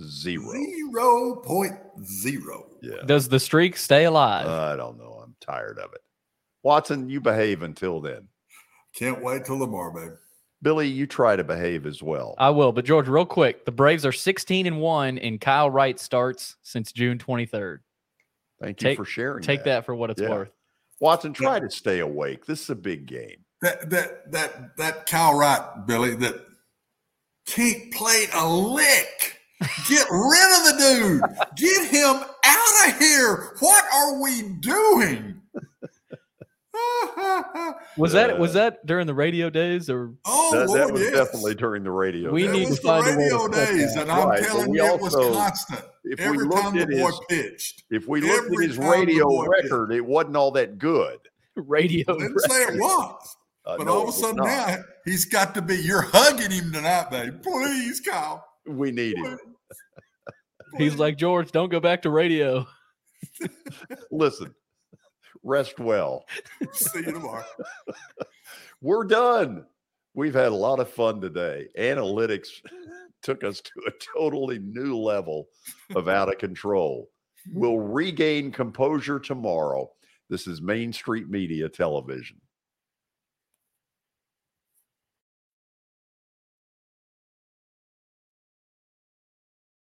Zero point zero. yeah Does the streak stay alive? i don't know i'm tired of it watson you behave until then Can't wait till tomorrow, babe. billy you try to behave as well I will, but George, real quick, the Braves are sixteen and one, and Kyle Wright starts since June twenty third. thank you Take- for sharing Take that for what it's Yeah. worth. watson try to stay awake this is a big game That that that that Kyle Wright, Billy, that can't play a lick. Get rid of the dude. Get him out of here. What are we doing? Was that was that during the radio days or? Oh, that, that was yes. definitely during the radio We It need was to find a way radio days, that. and I'm Right, telling we you, it was also- constant. if we Every looked time the at boy his- pitched. if we looked Every at his radio boy pitched. record it wasn't all that good Radio. I didn't say it was. Uh, But no, all of a sudden not. now he's got to be. You're hugging him tonight, babe. Please, Kyle. we need him He's like George, don't go back to radio. listen rest well See you tomorrow. We're done. We've had a lot of fun today. Analytics took us to a totally new level of out of control. We'll regain composure tomorrow. This is Main Street Media Television.